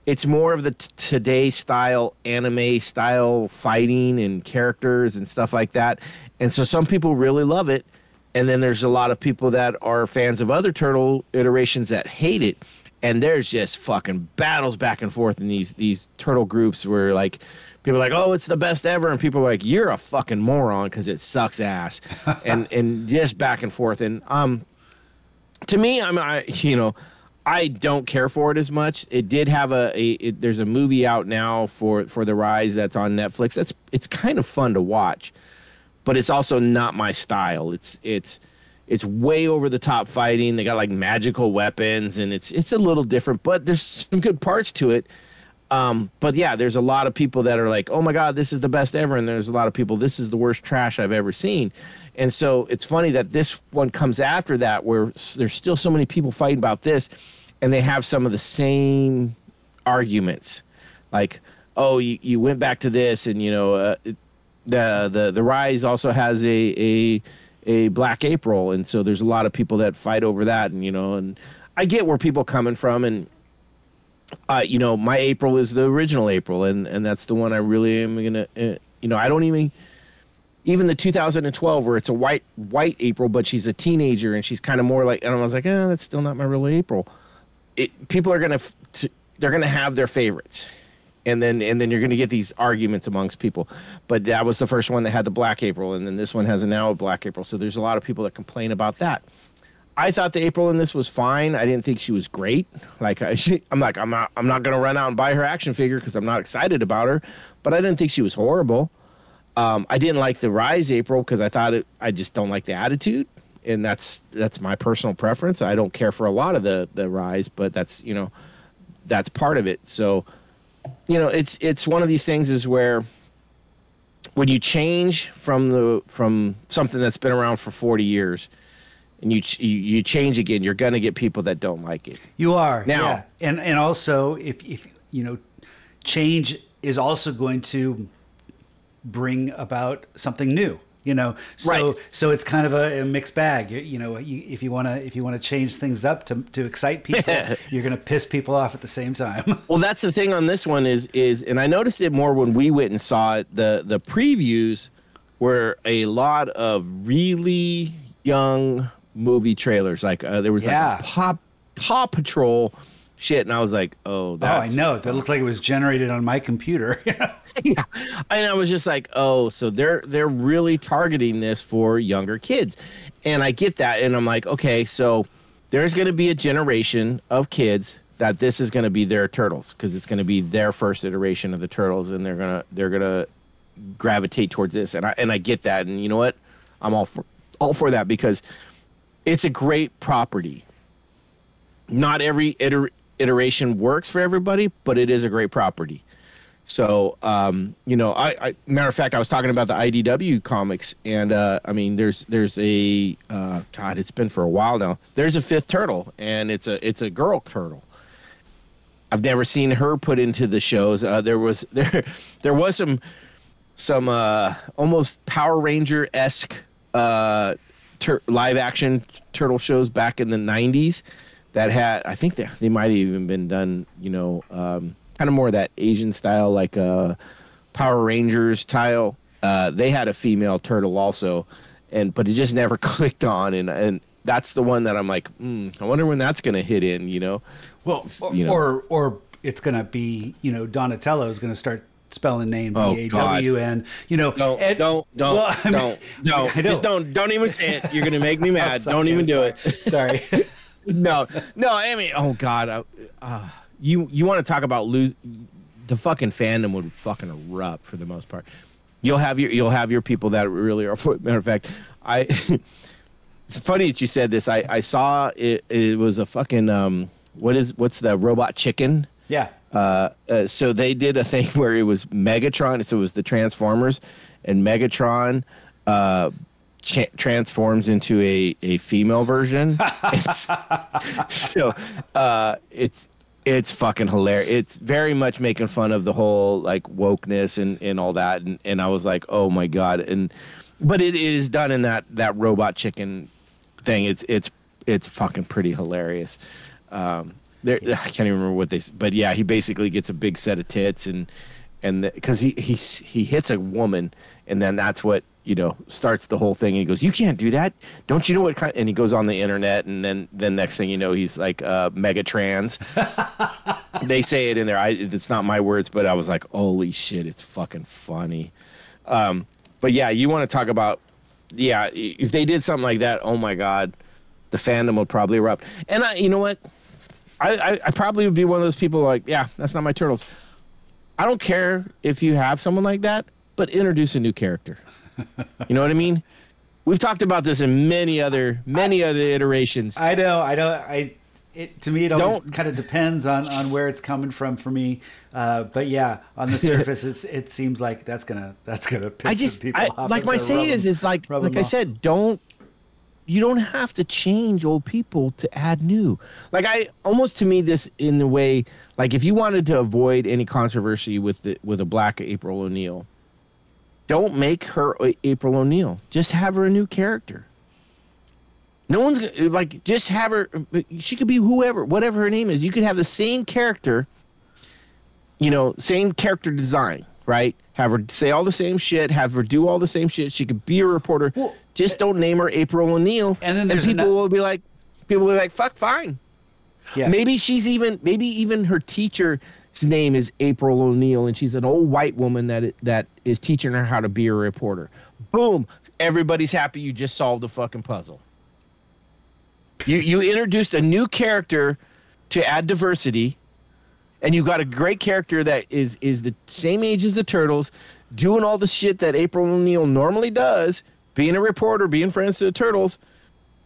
it's more of the t- today style anime style fighting and characters and stuff like that and so some people really love it and then there's a lot of people that are fans of other turtle iterations that hate it. And there's just fucking battles back and forth in these these turtle groups where like people are like oh it's the best ever. And people are like you're a fucking moron because it sucks ass. And and just back and forth. And um to me, I'm I you know, I don't care for it as much. It did have a, a it, there's a movie out now for for the rise that's on Netflix. That's it's kind of fun to watch, but it's also not my style. It's it's it's way over the top fighting. They got like magical weapons and it's it's a little different, but there's some good parts to it. Um, but yeah, there's a lot of people that are like, "Oh my god, this is the best ever," and there's a lot of people, "This is the worst trash I've ever seen." And so it's funny that this one comes after that, where there's still so many people fighting about this, and they have some of the same arguments, like, "Oh, you, you went back to this," and you know, uh, the the the rise also has a a a Black April, and so there's a lot of people that fight over that, and you know, and I get where people coming from, and uh, you know, my April is the original April, and and that's the one I really am gonna. Uh, you know, I don't even even the 2012 where it's a white white April, but she's a teenager and she's kind of more like. And I was like, eh, that's still not my real April. It, people are gonna f- t- they're gonna have their favorites, and then and then you're gonna get these arguments amongst people. But that was the first one that had the Black April, and then this one has a now a Black April. So there's a lot of people that complain about that. I thought the April in this was fine. I didn't think she was great. Like I, she, I'm like I'm not I'm not gonna run out and buy her action figure because I'm not excited about her. But I didn't think she was horrible. Um, I didn't like the Rise April because I thought it. I just don't like the attitude, and that's that's my personal preference. I don't care for a lot of the the Rise, but that's you know that's part of it. So you know it's it's one of these things is where when you change from the from something that's been around for 40 years and you ch- you, you change again you're going to get people that don't like it You are Now- yeah. and and also if if you know, change is also going to bring about something new. You know, so Right. so it's kind of a, a mixed bag. You, you know, you, if you want to if you want to change things up to to excite people, you're going to piss people off at the same time. well that's the thing on this one is is and i noticed it more when we went and saw it the the previews were a lot of really young movie trailers like uh, there was Yeah. like a pop paw patrol shit and i was like oh oh, I know that looked like it was generated on my computer. yeah. And I was just like, oh, so they're they're really targeting this for younger kids. And I get that. And I'm like, okay, so there's gonna be a generation of kids that this is gonna be their turtles, because it's gonna be their first iteration of the turtles, and they're gonna they're gonna gravitate towards this. And I and I get that. And you know what? I'm all for all for that because it's a great property. Not every iter- iteration works for everybody, but it is a great property. So, um, you know, I, I matter of fact, I was talking about the IDW comics, and uh, I mean, there's there's a uh, God, it's been for a while now. There's a fifth turtle, and it's a it's a girl turtle. I've never seen her put into the shows. Uh, there was there there was some some uh, almost Power Ranger esque uh, tur- live action turtle shows back in the '90s that had I think they, they might have even been done. You know, um, kind of more that Asian style, like uh, Power Rangers style. Uh, they had a female turtle also, and but it just never clicked on, and and that's the one that I'm like, mm, I wonder when that's gonna hit in. You know, Well, or, you know. or or it's gonna be you know Donatello is gonna start spelling name Oh, D A W N. You know, Don't, don't, don't, well, I mean, don't, don't. I. Just don't, don't even say it. You're gonna make me mad. Don't even do sorry. it. Sorry. No, no. I mean, oh god, uh, uh, you you want to talk about lose? The fucking fandom would fucking erupt for the most part. You'll have your you'll have your people that really are. For matter of fact, I. it's funny that you said this. I I saw it. It was a fucking um. What is what's the robot chicken? yeah. uh, uh, so they did a thing where it was Megatron. So it was the Transformers, and Megatron uh, cha- transforms into a, a female version. It's- so uh, it's it's fucking hilarious. It's very much making fun of the whole like wokeness and, and all that. And, and I was like, oh my god. And but it is done in that that robot chicken thing. It's it's it's fucking pretty hilarious. Um, there, I can't even remember what they, but yeah, he basically gets a big set of tits and and because he he he hits a woman and then that's what you know starts the whole thing. And he goes, "You can't do that. Don't you know what kind?" And he goes on the internet and then then next thing you know, he's like uh, mega trans. they say it in there. I it's not my words, but I was like, "Holy shit, it's fucking funny." Um, but yeah, you want to talk about yeah, if they did something like that, oh my god, the fandom would probably erupt. And I, you know what? I, I, I probably would be one of those people like, yeah, that's not my turtles. I don't care if you have someone like that, but introduce a new character. You know what I mean? We've talked about this in many other many other iterations. I know. I know. I. It, to me, it always kind of depends on, on where it's coming from for me. Uh, but yeah, on the surface, it's, it seems like that's gonna that's gonna piss I some just people I, off. like my say is is like like I off. said, don't you don't have to change old people to add new. Like I almost to me this in the way like if you wanted to avoid any controversy with the with a black April O'Neil, don't make her April O'Neil. Just have her a new character. No one's gonna like just have her. She could be whoever, whatever her name is. You could have the same character you know, same character design, right? Have her say all the same shit, have her do all the same shit. She could be a reporter. Well, Just don't name her April O'Neil. And then there's people will be like, people will be like, fuck, fine. Yeah. Maybe she's even, maybe even her teacher's name is April O'Neil, and she's an old white woman that that is teaching her how to be a reporter. Boom, everybody's happy. You just solved a fucking puzzle. You you introduced a new character to add diversity and you got a great character that is is the same age as the turtles doing all the shit that april o'neil normally does being a reporter being friends to the turtles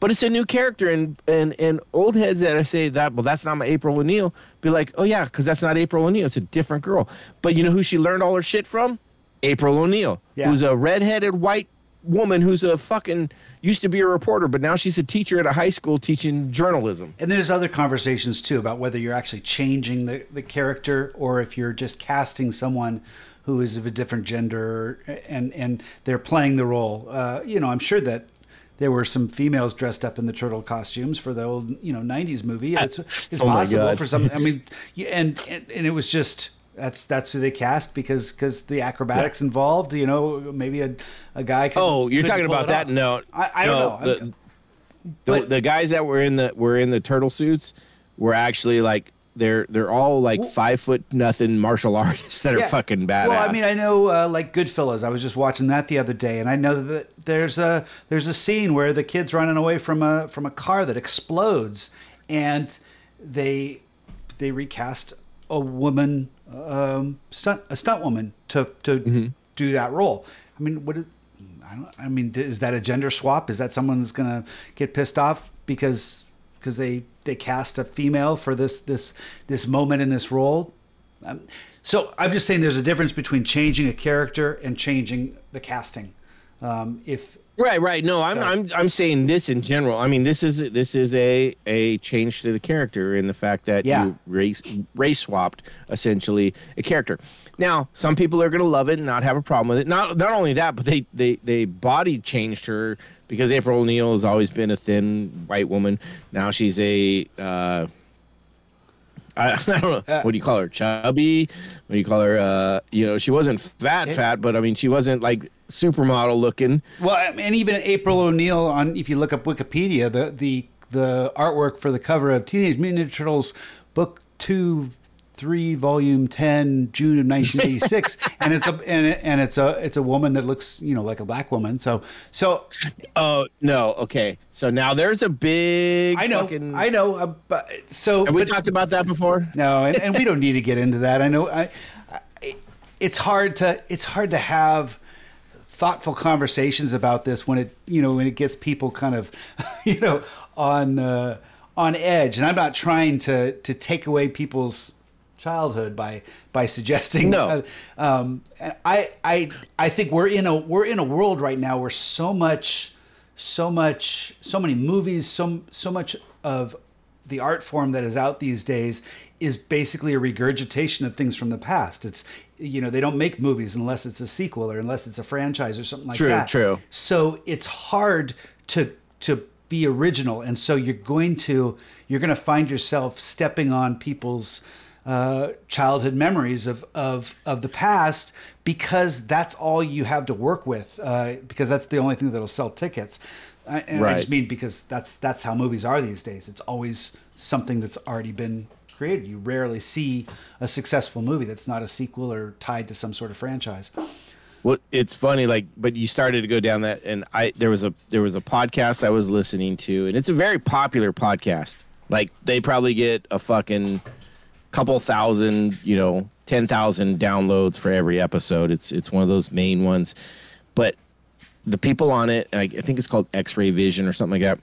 but it's a new character and and and old heads that i say that well that's not my april o'neil be like oh yeah because that's not april o'neil it's a different girl but you know who she learned all her shit from april o'neil Yeah. who's a redheaded white woman who's a fucking used to be a reporter but now she's a teacher at a high school teaching journalism And there's other conversations too about whether you're actually changing the, the character or if you're just casting someone who is of a different gender and and they're playing the role. Uh, you know, I'm sure that there were some females dressed up in the turtle costumes for the old you know 90s movie. It's, it's Oh possible for some. I mean, and, and and it was just. That's that's who they cast because because the acrobatics involved. You know, maybe a, a guy. Could, Oh, you're talking about that? off. No, I, I don't know. The, the, but- the guys that were in the were in the turtle suits were actually like they're they're all like five foot nothing martial artists that are fucking badass. Well, I mean, I know uh, like Goodfellas. I was just watching that the other day, and I know that there's a there's a scene where the kid's running away from a from a car that explodes, and they they recast a woman um, stunt a stunt woman to to Mm-hmm. do that role. I mean, what? I don't. I mean, is that a gender swap? Is that someone that's going to get pissed off because because they they cast a female for this this this moment in this role? Um, so I'm just saying, there's a difference between changing a character and changing the casting. Um, if Right, right. No, I'm I'm I'm saying this in general. I mean, this is this is a a change to the character in the fact that Yeah. you race race swapped essentially a character. Now, some people are going to love it and not have a problem with it. Not not only that, but they they they body changed her because April O'Neil has always been a thin white woman. Now she's a uh I, I don't know. what do you call her? Chubby? What do you call her? Uh, you know, she wasn't fat, fat, but I mean, she wasn't like supermodel looking. Well, and even April O'Neil on if you look up Wikipedia, the the the artwork for the cover of Teenage Mutant Ninja Turtles book 2 3 volume 10 June of 1986 and it's a and, it- and it's a it's a woman that looks, you know, like a black woman. So so Oh no. Okay. So now there's a big. I know Fucking, I know uh, but so Have we but- talked about that before? No, and, and we don't need to get into that. I know I, I it's hard to it's hard to have thoughtful conversations about this when it you know when it gets people kind of you know on uh, on edge and I'm not trying to to take away people's childhood by by suggesting No. uh, um I I I think we're in a we're in a world right now where so much so much so many movies so so much of the art form that is out these days is basically a regurgitation of things from the past. It's you know they don't make movies unless it's a sequel or unless it's a franchise or something like True, that. true. So it's hard to to be original, and so you're going to you're going to find yourself stepping on people's uh, childhood memories of, of of the past because that's all you have to work with uh, because that's the only thing that'll sell tickets. I, and I just mean because that's that's how movies are these days. It's always something that's already been created. You rarely see a successful movie that's not a sequel or tied to some sort of franchise. Well, it's funny, like, but you started to go down that, and I there was a there was a podcast I was listening to, and it's a very popular podcast. Like, they probably get a fucking couple thousand, you know, ten thousand downloads for every episode. It's it's one of those main ones, but the people on it, I, I think it's called X-Ray Vision or something like that.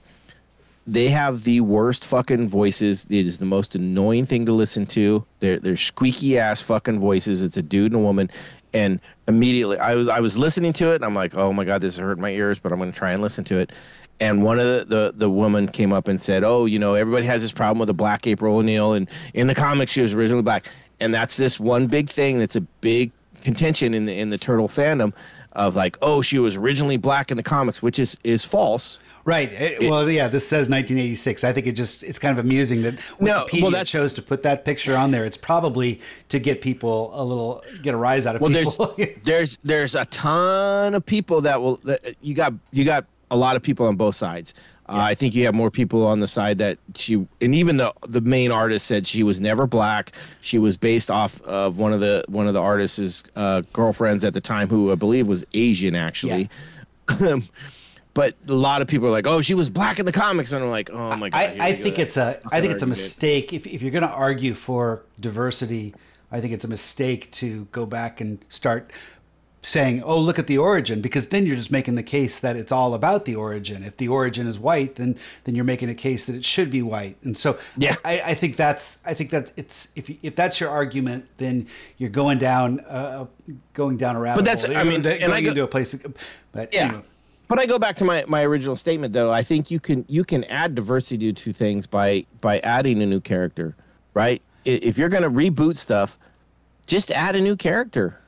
They have the worst fucking voices. It is the most annoying thing to listen to. They're they're squeaky ass fucking voices. It's a dude and a woman, and immediately I was I was listening to it and I'm like, oh my god, this hurt my ears, but I'm gonna try and listen to it. And one of the, the the woman came up and said, oh, you know, everybody has this problem with the black April O'Neil, and in the comics she was originally black, and that's this one big thing that's a big contention in the in the turtle fandom of like, oh, she was originally black in the comics, which is is false. Right. It- well, yeah, this says 1986. I think it just it's kind of amusing that No, Wikipedia well, that's- chose to put that picture on there. It's probably to get people a little get a rise out of Well, there's people. there's there's a ton of people that will that you got you got a lot of people on both sides. Uh, I think you have more people on the side that she and even the the main artist said she was never black. She was based off of one of the one of the artist's uh, girlfriends at the time, who I believe was Asian actually. Yeah. but a lot of people are like, "Oh, she was black in the comics," and I'm like, "Oh my god." I, I go, think it's a I think it's a mistake if if you're going to argue for diversity. I think it's a mistake to go back and start saying, "Oh, look at the origin," because then you're just making the case that it's all about the origin. If the origin is white, then then you're making a case that it should be white. And so, Yeah. I, I think that's I think that it's if you- if that's your argument, then you're going down uh, going down a rabbit But that's- hole. I mean, going and I go- into a place. But Yeah. anyway. But I go back to my, my original statement though. I think you can you can add diversity to things by by adding a new character, right? If you're going to reboot stuff, just add a new character,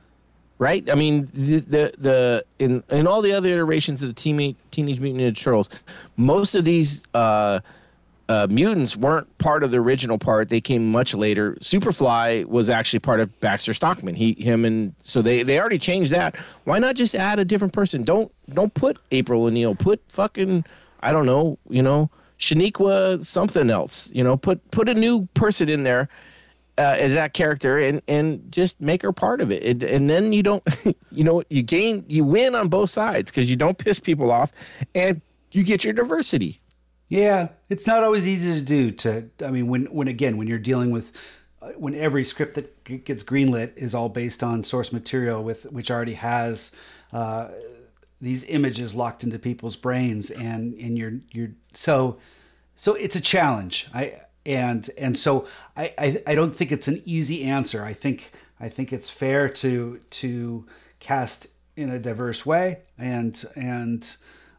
right? I mean, the the, the in in all the other iterations of the Teenage Teenage Mutant Ninja Turtles, most of these uh, uh, mutants weren't part of the original part. They came much later. Superfly was actually part of Baxter Stockman. He, him, and so they they already changed that. Why not just add a different person? Don't don't put April O'Neil. Put fucking I don't know. You know, Shaniqua something else. You know, put put a new person in there. Uh, as that character and and just make her part of it, and, and then you don't you know you gain you win on both sides because you don't piss people off and you get your diversity Yeah, it's not always easy to do. To I mean, when when again, when you're dealing with uh, when every script that gets greenlit is all based on source material with which already has uh, these images locked into people's brains and and you're you're so so it's a challenge i and and so I, I i don't think it's an easy answer. I think i think it's fair to to cast in a diverse way. And and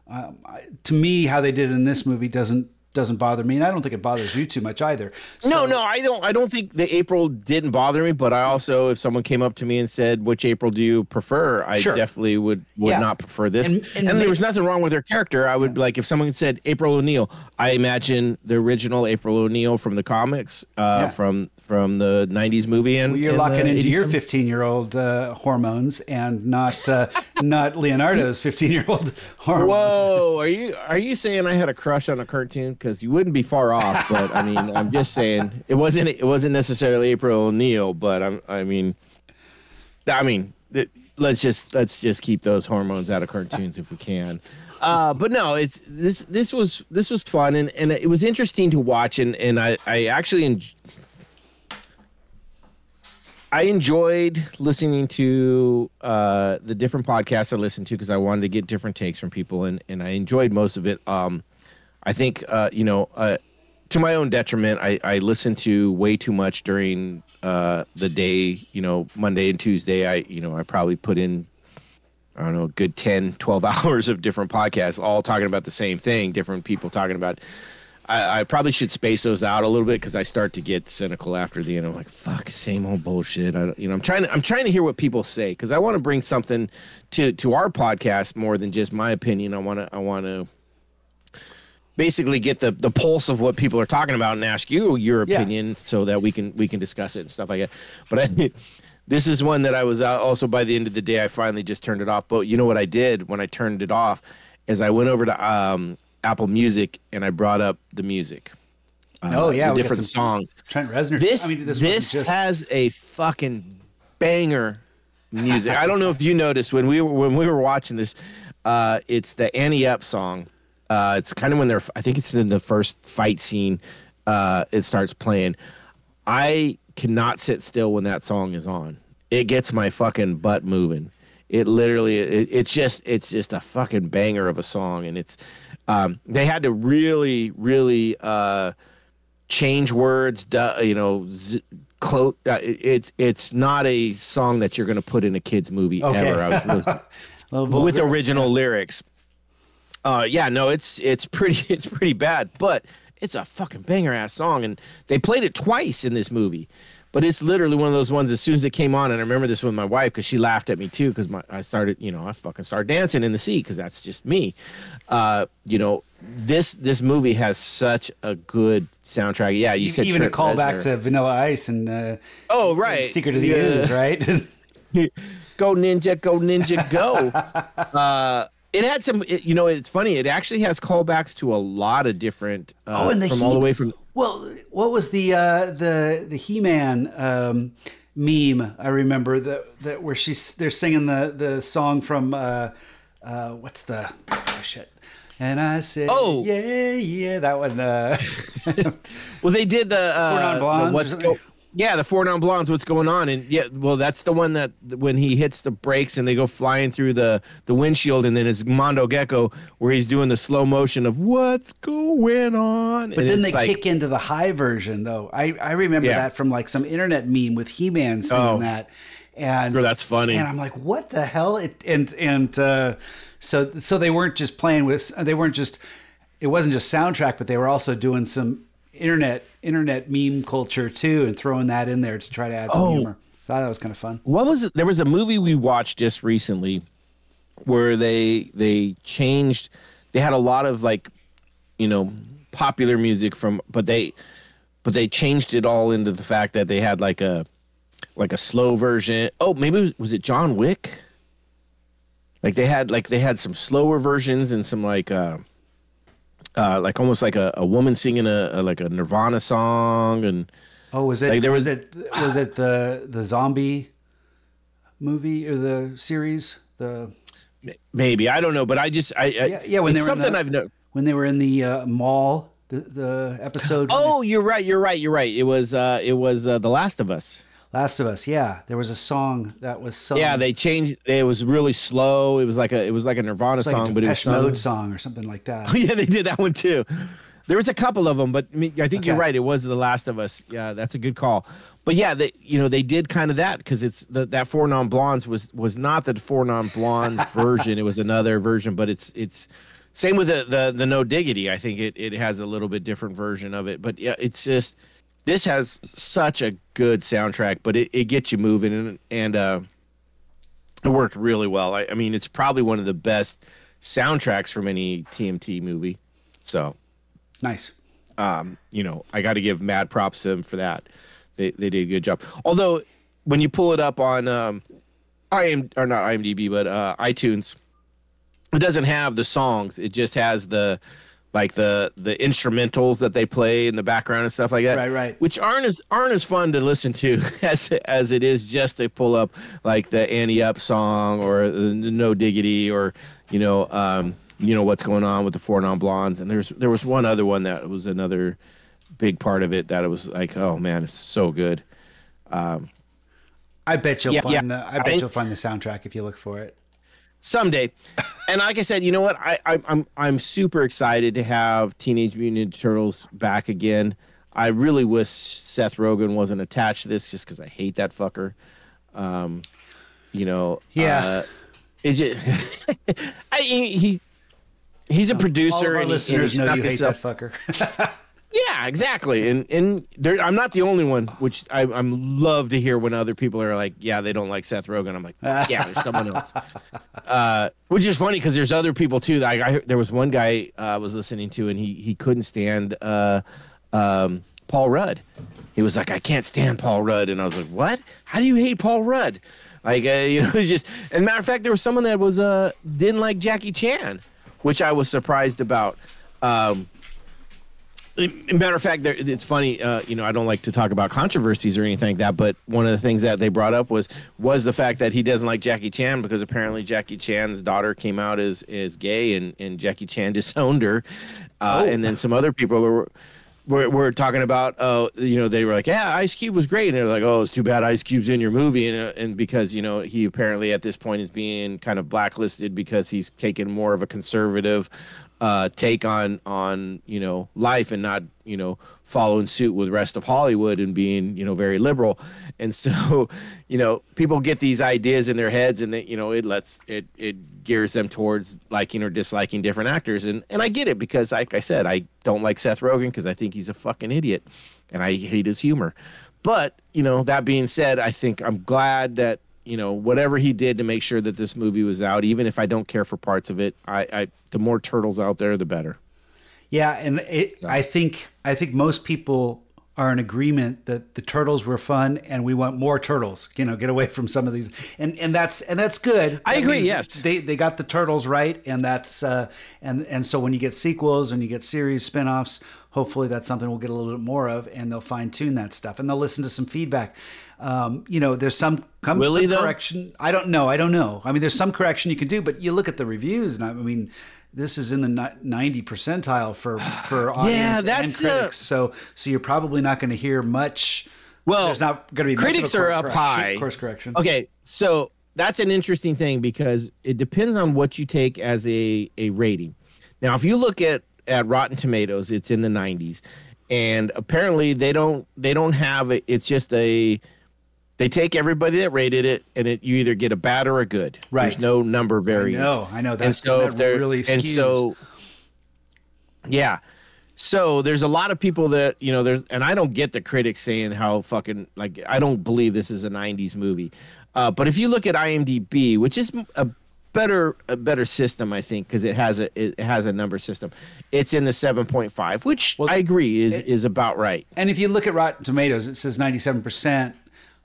um, to me how they did it in this movie doesn't doesn't bother me and i don't think it bothers you too much either No, So- no, I don't. I don't think the April didn't bother me, but I also, if someone came up to me and said, "Which April do you prefer?" I Sure. definitely would would Yeah. not prefer this. And- And, and there was nothing wrong with her character. I would like if someone said April O'Neil. I imagine the original April O'Neil from the comics, uh, Yeah. from from the '90s movie, and Well, you're and locking the into your 15 year old uh, hormones and not uh, not Leonardo's 15 year old hormones. Whoa, are you are you saying I had a crush on a cartoon? Because you wouldn't be far off, but I mean, I'm just saying it wasn't it wasn't necessarily April O'Neil, but I'm I mean, I mean, it, let's just let's just keep those hormones out of cartoons if we can. Uh, but no, it's this this was this was fun and, and it was interesting to watch and and I I actually en- I enjoyed listening to uh, the different podcasts I listened to because I wanted to get different takes from people, and, and I enjoyed most of it. Um, I think, uh, you know, uh, to my own detriment, I, I listened to way too much during uh, the day, you know, Monday and Tuesday. I, you know, I probably put in, I don't know, a good 10, 12 hours of different podcasts, all talking about the same thing, different people talking about I, I probably should space those out a little bit because I start to get cynical after the end. I'm like, fuck, same old bullshit. I, you know, I'm trying to I'm trying to hear what people say because I want to bring something to to our podcast more than just my opinion. I want to I want to basically get the the pulse of what people are talking about and ask you your Yeah. opinion so that we can we can discuss it and stuff like that. But I. This is one that I was also by the end of the day. I finally just turned it off. But you know what I did when I turned it off is I went over to um, Apple Music and I brought up the music. Uh, Oh, yeah, different songs. Trent Reznor. This I mean, this, this, just, has a fucking banger music. I don't know if you noticed when we were when we were watching this. Uh, it's the Ante Up song. Uh, it's kind of when they're. I think it's in the first fight scene. Uh, it starts playing. I cannot sit still when that song is on. It gets my fucking butt moving. It literally, it, it's just, it's just a fucking banger of a song, and it's. Um, they had to really, really uh, change words. You know, z- uh, it, it's it's not a song that you're going to put in a kids movie Okay. ever. I was Little with original lyrics. Uh, yeah, no, it's it's pretty it's pretty bad, but it's a fucking banger ass song, and they played it twice in this movie. But it's literally one of those ones. As soon as it came on, and I remember this with my wife because she laughed at me too because my I started, you know, I fucking started dancing in the seat because that's just me. Uh, you know, this this movie has such a good soundtrack. Yeah, you said even a Trent callback Reznor. to Vanilla Ice and uh, oh right, Secret of the Yeah. Ooze, right? go ninja go ninja go uh it had some it, you know it's funny it actually has callbacks to a lot of different uh, Oh, and the from all the way from Well, what was the uh, the the He Man um, meme? I remember that that where she's they're singing the the song from uh, uh, what's the oh shit. And I said, Oh. yeah, yeah, that one. Uh, well they did the uh the what's go yeah the four non blondes what's going on and yeah well that's the one that when he hits the brakes and they go flying through the the windshield and then it's mondo gecko where he's doing the slow motion of what's going on but then they kick into the high version, though. I I remember Yeah. that from like some internet meme with He Man singing Oh. that, and Oh, that's funny. And I'm like, what the hell? It and and uh, so so they weren't just playing with they weren't just it wasn't just soundtrack, but they were also doing some internet internet meme culture too, and throwing that in there to try to add some Oh. humor. Thought that was kind of fun. what was it? There was a movie we watched just recently where they they changed. They had a lot of like, you know, popular music from, but they, but they changed it all into the fact that they had like a, like a slow version. Oh, maybe was it John Wick? Like they had like they had some slower versions and some like uh, uh like almost like a, a woman singing a, a like a Nirvana song and. Oh, was it? Like, there was, was- it? Was it the the zombie movie or the series? The Maybe I don't know, but I just I, I Yeah, yeah, when they were in something the- I've known. when they were in the uh, mall, the the episode. Oh, you're right. You're right. You're right. It was uh it was uh, The Last of Us. Last of Us. Yeah, there was a song that was sung. Yeah, they changed. It was really slow. It was like a it was like a Nirvana like song, a but it was sung. Mode song or something like that. yeah, they did that one too. There was a couple of them, but I, mean, I think you're right. It was The Last of Us. Yeah, that's a good call. But yeah, they you know they did kind of that because it's the, that Four Non Blondes was was not the Four Non Blondes version. It was another version, but it's it's same with the the the No Diggity. I think it it has a little bit different version of it. But yeah, it's just this has such a good soundtrack, but it, it gets you moving and and uh, it worked really well. I, I mean, it's probably one of the best soundtracks from any TMT movie. So, Nice. um, you know, I got to give mad props to them for that. They they did a good job. Although, when you pull it up on um, IM or not IMDb, but uh, iTunes, it doesn't have the songs. It just has the like the the instrumentals that they play in the background and stuff like that. Right, right. Which aren't as aren't as fun to listen to as as it is just to pull up like the Ante Up song or the No Diggity or you know um you know what's going on with the Four Non Blondes and there's there was one other one that was another big part of it that it was like oh man it's so good. Um, I bet you'll Yeah, find yeah. the. I bet I- you'll find the soundtrack if you look for it. Someday. and like I said, you know what? I, I I'm I'm super excited to have Teenage Mutant Ninja Turtles back again. I really wish Seth Rogen wasn't attached to this, just because I hate that fucker. Um, you know. Yeah. Uh, it just, I he he- he's a producer. All of our and and he know you hate himself- that fucker. yeah, exactly. And and there, I'm not the only one. Which I I'm love to hear when other people are like, yeah, they don't like Seth Rogen. I'm like, yeah, there's someone else. Uh, which is funny because there's other people too. Like I, there was one guy uh, I was listening to, and he he couldn't stand uh, um, Paul Rudd. He was like, I can't stand Paul Rudd, and I was like, what? How do you hate Paul Rudd? Like uh, you know, it's just. And matter of fact, there was someone that was uh didn't like Jackie Chan, which I was surprised about. Um, matter of fact, it's funny. Uh, you know, I don't like to talk about controversies or anything like that, but one of the things that they brought up was was the fact that he doesn't like Jackie Chan because apparently Jackie Chan's daughter came out as as gay, and and Jackie Chan disowned her, uh, and then some other people were. We're, we're talking about, oh, you know, they were like, yeah, Ice Cube was great. And they're like, oh, it's too bad Ice Cube's in your movie. And, uh, and because, you know, he apparently at this point is being kind of blacklisted because he's taken more of a conservative uh, take on, on, you know, life and not, you know, following suit with rest of Hollywood and being, you know, very liberal. And so, you know, people get these ideas in their heads and they, you know, it lets, it, it gears them towards liking or disliking different actors. And, and I get it because, like I said, I don't like Seth Rogen because I think he's a fucking idiot and I hate his humor. But, you know, that being said, I think I'm glad that, you know, whatever he did to make sure that this movie was out, even if I don't care for parts of it, I, I the more turtles out there, the better. Yeah, and it, I think I think most people are in agreement that the turtles were fun, and we want more turtles. You know, get away from some of these, and and that's and that's good. I That agree, yes. they they got the turtles right, and that's uh, and and so when you get sequels and you get series spinoffs, hopefully that's something we'll get a little bit more of, and they'll fine tune that stuff, and they'll listen to some feedback. Um, you know, there's some, come, some correction. I don't know. I don't know. I mean, there's some correction you can do, but you look at the reviews, and I mean, this is in the ninety percentile for for audience that's, and uh, critics. so so you're probably not going to hear much. Well, there's not going to be much of a critics are up high. Course correction. Okay, so that's an interesting thing because it depends on what you take as a a rating. Now, if you look at at Rotten Tomatoes, it's in the 90s, and apparently they don't they don't have it. It's just a they take everybody that rated it, and it you either get a bad or a good. Right. There's no number variance. No, I know. and That's- so that if they're really and so yeah. So there's a lot of people that you know there's and I don't get the critics saying how fucking like I don't believe this is a 90s movie. Uh, but if you look at IMDb, which is a better a better system I think because it has a it has a number system. It's in the 7.5, which I agree is is about right. And if you look at Rotten Tomatoes, it says 97%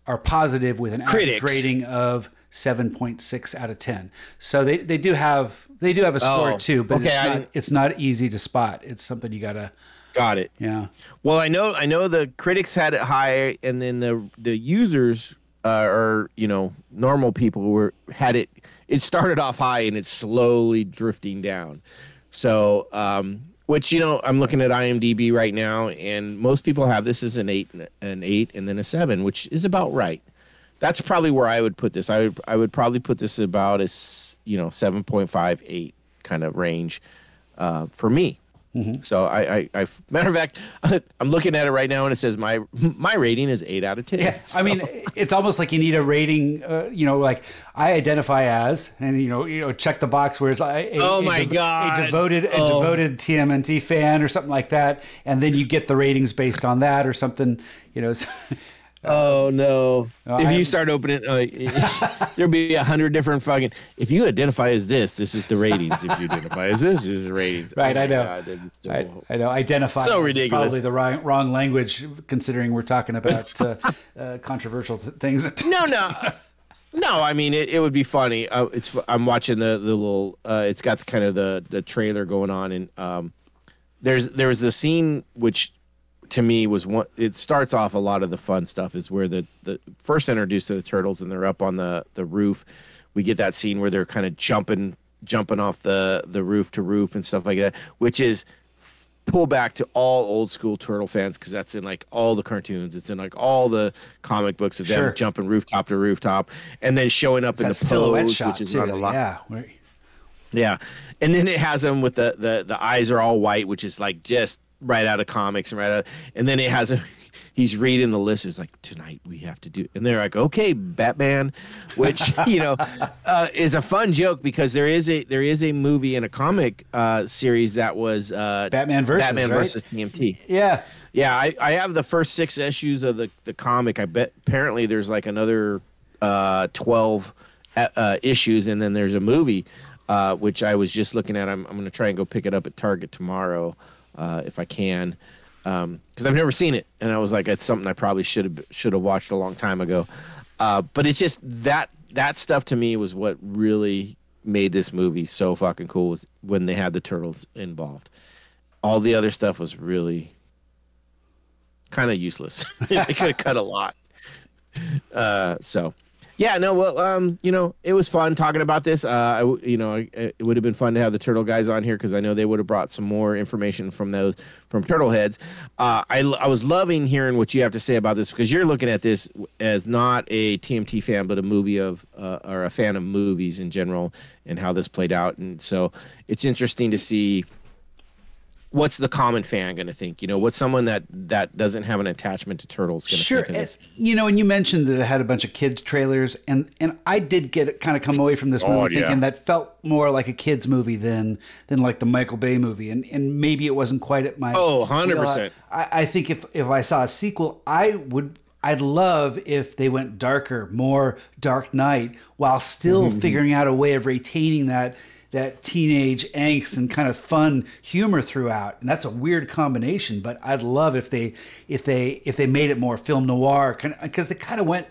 are positive with an average rating of 7.6 out of 10. So they, they do have they do have a score Oh, too, but okay, it's not it's not easy to spot. It's something you gotta Got it. yeah. Well, I know I know the critics had it high, and then the the users uh, or you know normal people were had it. It started off high and it's slowly drifting down. So um, which you know I'm looking at IMDb right now, and most people have this as an eight, an eight, and then a seven, which is about right. That's probably where I would put this. I would I would probably put this about as you know seven point five eight kind of range uh, for me. So I, I, I, matter of fact, I'm looking at it right now, and it says my my rating is eight out of ten. Yeah, I mean, it's almost like you need a rating. Uh, you know, like I identify as, and you know, you know, check the box where it's like, a, Oh a my God. a devoted, a Oh. devoted TMNT fan or something like that, and then you get the ratings based on that or something. You know, so- Oh no! No, if I- you start opening, uh, there'll be a hundred different fucking. If you identify as this, this is the ratings. If you identify as this, this is the ratings. Right, Oh I know. God, that is so- I, I know identify So ridiculous. probably the wrong, wrong language considering we're talking about uh, uh, controversial th- things. no, no, no. I mean, it, it would be funny. Uh, it's. I'm watching the the little. Uh, it's got kind of the the trailer going on, and um, there's there was the scene which to me was one. It starts off a lot of the fun stuff is where the the first introduced to the turtles and they're up on the the roof. We get that scene where they're kind of jumping jumping off the the roof to roof and stuff like that, which is pull back to all old school turtle fans because that's in like all the cartoons. It's in like all the comic books of them Sure. jumping rooftop to rooftop and then showing up in the silhouette pose, shot which is too. not a lot. Yeah, Yeah, and then it has them with the the the eyes are all white, which is like just right out of comics and right out. And then it has a. He's reading the list. It's like tonight we have to do, and they're like, okay, Batman, which you know uh, is a fun joke because there is a there is a movie and a comic uh, series that was uh, Batman versus, Batman right? versus TMT. yeah. Yeah, I, I have the first six issues of the, the comic. I bet apparently there's like another uh, 12 uh, uh, issues, and then there's a movie, uh, which I was just looking at. I'm, I'm going to try and go pick it up at Target tomorrow uh, if I can, because I've never seen it, and I was like, it's something I probably should have should have watched a long time ago. Uh, but it's just that that stuff to me was what really made this movie so fucking cool was when they had the turtles involved. All the other stuff was really kind of useless. they could have cut a lot. Uh, so, yeah, no, well, um, you know, it was fun talking about this. Uh, I you know, it would have been fun to have the turtle guys on here because I know they would have brought some more information from those from turtle heads. Uh, I I was loving hearing what you have to say about this because you're looking at this as not a TMT fan, but a movie of uh, or a fan of movies in general and how this played out. And so it's interesting to see what's the common fan going to think? You know, what's someone that that doesn't have an attachment to turtles going to Sure, think of this? and, you know, and you mentioned that it had a bunch of kids trailers, and and I did get kind of come away from this movie Oh, yeah. thinking that felt more like a kids movie than than like the Michael Bay movie, and and maybe it wasn't quite at my Oh, 100%. I, I think if if I saw a sequel, I would. I'd love if they went darker, more Dark Knight, while still Mm-hmm. figuring out a way of retaining that that teenage angst and kind of fun humor throughout. And that's a weird combination, but I'd love if they if they if they made it more film noir because they kind of went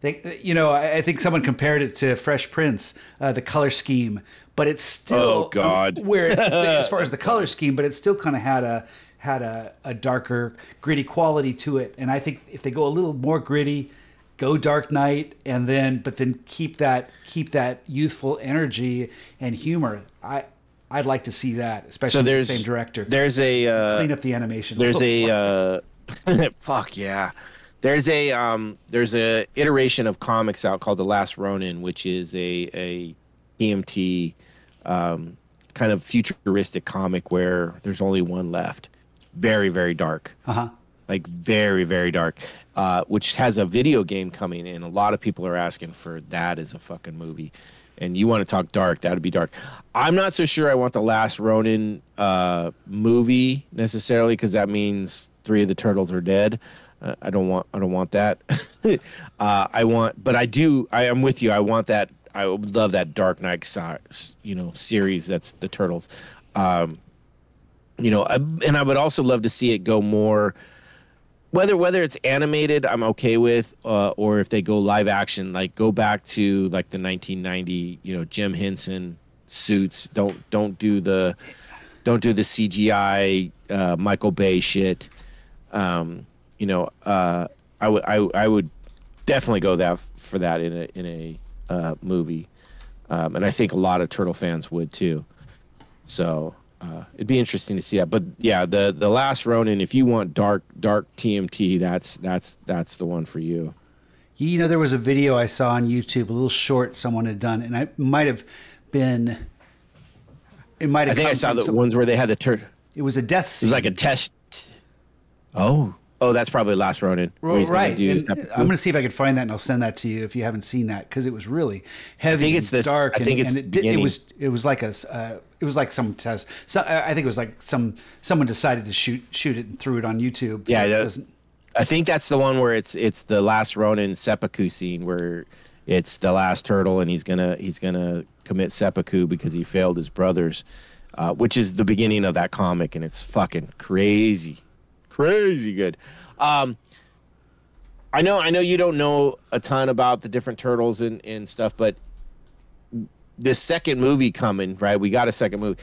they you know I, I think someone compared it to Fresh Prince, uh, the color scheme, but it's still Oh, God. where it, as far as the color scheme, but it still kind of had a had a, a darker, gritty quality to it. And I think if they go a little more gritty, go Dark Knight, and then but then keep that keep that youthful energy and humor. I I'd like to see that, especially So there's the same director. There's a uh, Clean up the animation. there's little a uh, fuck yeah. There's a um there's a iteration of comics out called The Last Ronin, which is a a TMT um, kind of futuristic comic where there's only one left. Very very dark. uh-huh. like very very dark uh, which has a video game coming and a lot of people are asking for that as a fucking movie. And you want to talk dark that'd be dark. I'm not so sure i want the last ronin uh, movie necessarily because that means three of the turtles are dead. Uh, i don't want i don't want that. Uh, i want but i do i am with you. I want that i would love that dark knight you know series that's the turtles. Um, you know I, and i would also love to see it go more whether whether it's animated i'm okay with uh, or if they go live action like go back to like the 1990 you know jim henson suits. Don't don't do the don't do the cgi uh, michael bay shit. Um, you know uh, i would I, I would definitely go that for that in a in a uh, movie. Um, and i think a lot of turtle fans would too. So uh, it'd be interesting to see that. But yeah, the the last Ronin, if you want dark dark TMT, that's that's that's the one for you. You know, there was a video I saw on YouTube, a little short someone had done, and I might have been. It might I have. think I saw the some- ones where they had the tur. It was a death Scene. It was like a test. Oh, oh, that's probably last Ronin. where Well, he's gonna right. do and. I'm going to see if I can find that, and I'll send that to you if you haven't seen that because it was really heavy, think it's and this- dark, I and, think it's and it, it was it was like a uh, it was like some test. So, I I think it was like some someone decided to shoot shoot it and threw it on YouTube. Yeah, so it that- doesn't. I think that's the one where it's it's the last Ronin seppuku scene where it's the last turtle and he's gonna he's gonna commit seppuku because he failed his brothers, uh, which is the beginning of that comic and it's fucking crazy, crazy good. Um, I know I know you don't know a ton about the different turtles and, and stuff, but this second movie coming, right? We got a second movie.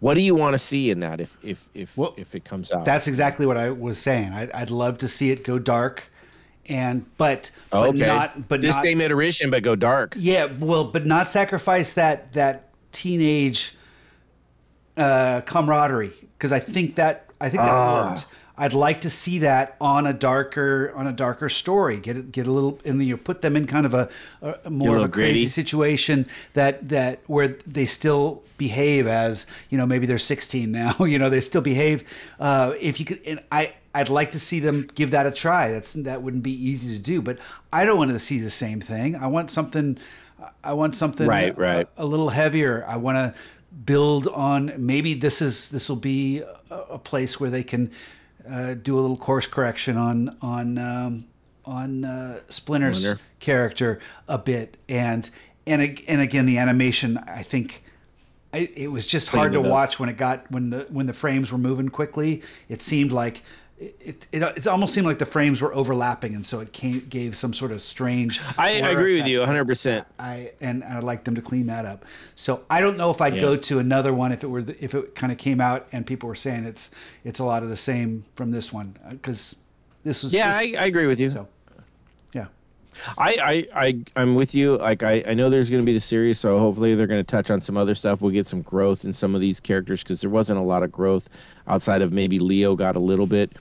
What do you want to see in that if if if Well, if it comes out? That's exactly what I was saying. I'd, I'd love to see it go dark, and but Oh, but okay. not but this not, limited edition, but go dark. Yeah, well, but not sacrifice that that teenage uh, camaraderie because I think that I think that Ah. worked. I'd like to see that on a darker on a darker story. Get it, get a little, and you know, put them in kind of a, a more of little a crazy situation that that where they still behave as you know maybe they're 16 now. You know they still behave. Uh, if you could, and I I'd like to see them give that a try. That's that wouldn't be easy to do, but I don't want to see the same thing. I want something. I want something Right, right. A, a little heavier. I want to build on. Maybe this is this will be a, a place where they can uh, do a little course correction on on um, on uh, Splinter's Splinter. character a bit, and and and again the animation. I think. I, it was just hard to Clean it up. watch when it got when the when the frames were moving quickly. It seemed like it, it, it almost seemed like the frames were overlapping, and so it came, gave some sort of strange. I, agree with effect. you 100. percent I and I'd like them to clean that up. So I don't know if I'd Yeah. go to another one if it were the, if it kind of came out and people were saying it's it's a lot of the same from this one uh, because this was Yeah, this- I, I agree with you. so I, I, I, I'm with you. Like, I, I know there's going to be the series, so hopefully they're going to touch on some other stuff. We'll get some growth in some of these characters because there wasn't a lot of growth outside of maybe Leo got a little bit.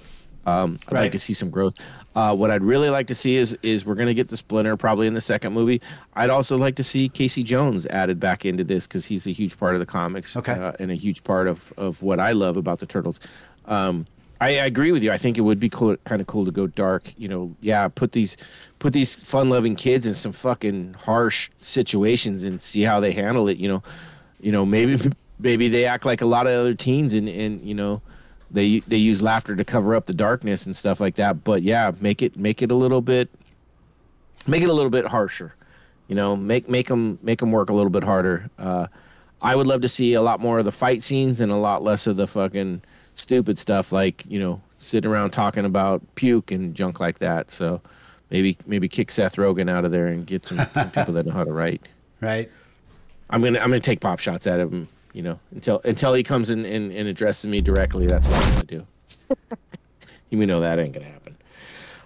Um, I'd Right. like to see some growth. Uh, what I'd really like to see is is we're going to get the Splinter probably in the second movie. I'd also like to see Casey Jones added back into this because he's a huge part of the comics Okay. uh, and a huge part of, of what I love about the Turtles. Um, I, I agree with you. I think it would be cool, kind of cool to go dark. You know, yeah, put these put these fun-loving kids in some fucking harsh situations and see how they handle it. You know, you know maybe maybe they act like a lot of other teens and and you know they they use laughter to cover up the darkness and stuff like that. But yeah, make it make it a little bit make it a little bit harsher. You know, make make them make them work a little bit harder. Uh, I would love to see a lot more of the fight scenes and a lot less of the fucking stupid stuff like you know sitting around talking about puke and junk like that. So maybe maybe kick Seth Rogen out of there and get some, some people that know how to write. right I'm gonna I'm gonna take pop shots at him. You know until until he comes in and, and addresses me directly. That's what I'm gonna do. you know that ain't gonna happen.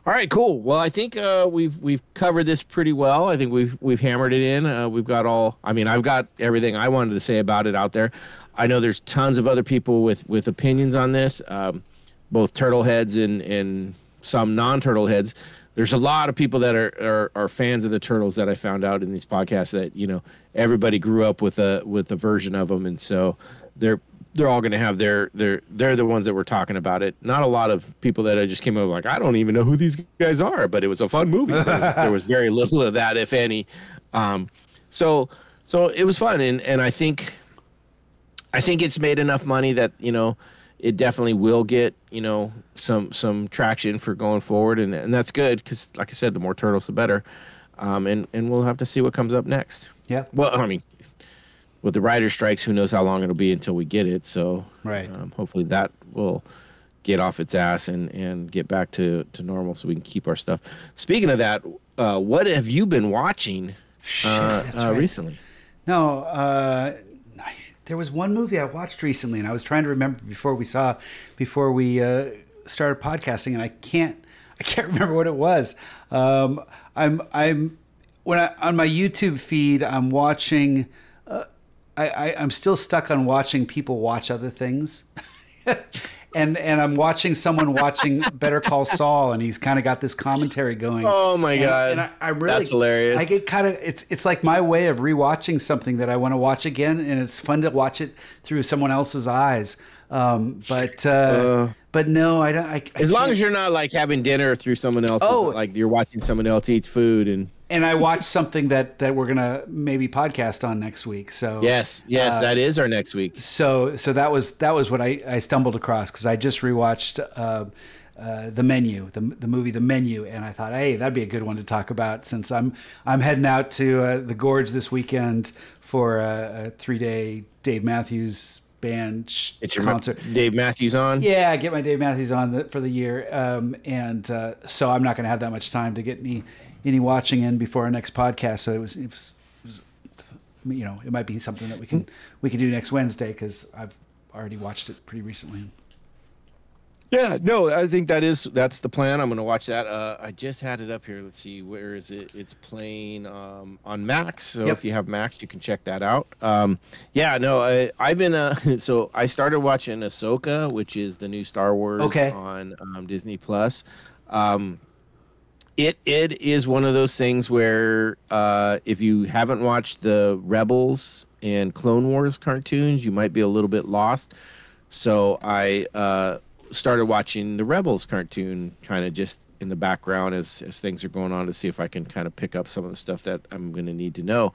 All right, cool. Well, I think uh, we've we've covered this pretty well. I think we've we've hammered it in. Uh, we've got all. I mean, I've got everything I wanted to say about it out there. I know there's tons of other people with with opinions on this, um, both turtle heads and and some non-turtle heads. There's a lot of people that are, are are fans of the turtles that I found out in these podcasts that you know everybody grew up with a with a version of them, and so they're they're all going to have their their they're the ones that were talking about it. Not a lot of people that I just came up like I don't even know who these guys are, but it was a fun movie. there, was, there was very little of that, if any. Um, so so it was fun, and and I think I think it's made enough money that you know it definitely will get you know some some traction for going forward, and and that's good because like I said, the more turtles, the better. Um, and and we'll have to see what comes up next. yeah Well, I mean, with the writer strikes, who knows how long it'll be until we get it. So, Right. Um, hopefully that will get off its ass and and get back to to normal, so we can keep our stuff. Speaking of that, uh, what have you been watching uh, that's uh, right. recently? No, uh, there was one movie I watched recently, and I was trying to remember before we saw, before we uh, started podcasting, and I can't, I can't remember what it was. Um, I'm, I'm, when I on my YouTube feed, I'm watching uh, I, I I'm still stuck on watching people watch other things. And, and I'm watching someone watching Better Call Saul, and he's kind of got this commentary going. Oh my And- God. And I, I really That's hilarious. I get kind of it's it's like my way of rewatching something that I want to watch again, and it's fun to watch it through someone else's eyes. Um, but uh, but no, I don't. I, I As long as you're not like having dinner through someone else, Oh. like you're watching someone else eat food and and I watched something that that we're gonna maybe podcast on next week. So yes, yes, Uh, that is our next week. so so that was that was what I, I stumbled across because I just rewatched uh, uh, the menu the, the movie the menu and I thought hey that'd be a good one to talk about since I'm I'm heading out to uh, the gorge this weekend for a, a three day Dave Matthews band sh- It's your concert. Dave Matthews on. Yeah, I get my Dave Matthews on the, for the year, um, and uh, so I'm not going to have that much time to get any any watching in before our next podcast. So it was, it was, it was you know, it might be something that we can we can do next Wednesday because I've already watched it pretty recently. Yeah, no, I think that is that's the plan. I'm gonna watch that. Uh, I just had it up here. Let's see, where is it? It's playing um, on Max. So Yep. if you have Max, you can check that out. Um, yeah, no, I, I've been uh, so I started watching Ahsoka, which is the new Star Wars Okay. on um, Disney Plus. Um, it it is one of those things where uh, if you haven't watched the Rebels and Clone Wars cartoons, you might be a little bit lost. So I uh, started watching the Rebels cartoon, kind of just in the background as as things are going on to see if I can kind of pick up some of the stuff that I'm going to need to know.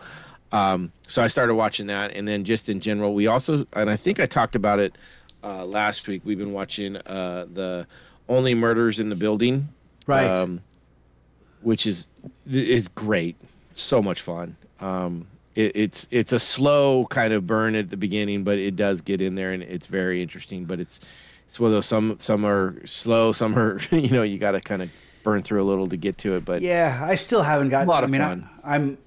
Um, so I started watching that, and then just in general, we also and I think I talked about it uh, last week. We've been watching uh, the Only Murders in the Building, Right. Um, which is it's great. It's so much fun. Um, it, it's it's a slow kind of burn at the beginning, but it does get in there and it's very interesting. But it's it's one of those some some are slow, some are you know you got to kind of burn through a little to get to it. But Yeah, I still haven't gotten. A lot of I mean, fun. I, I'm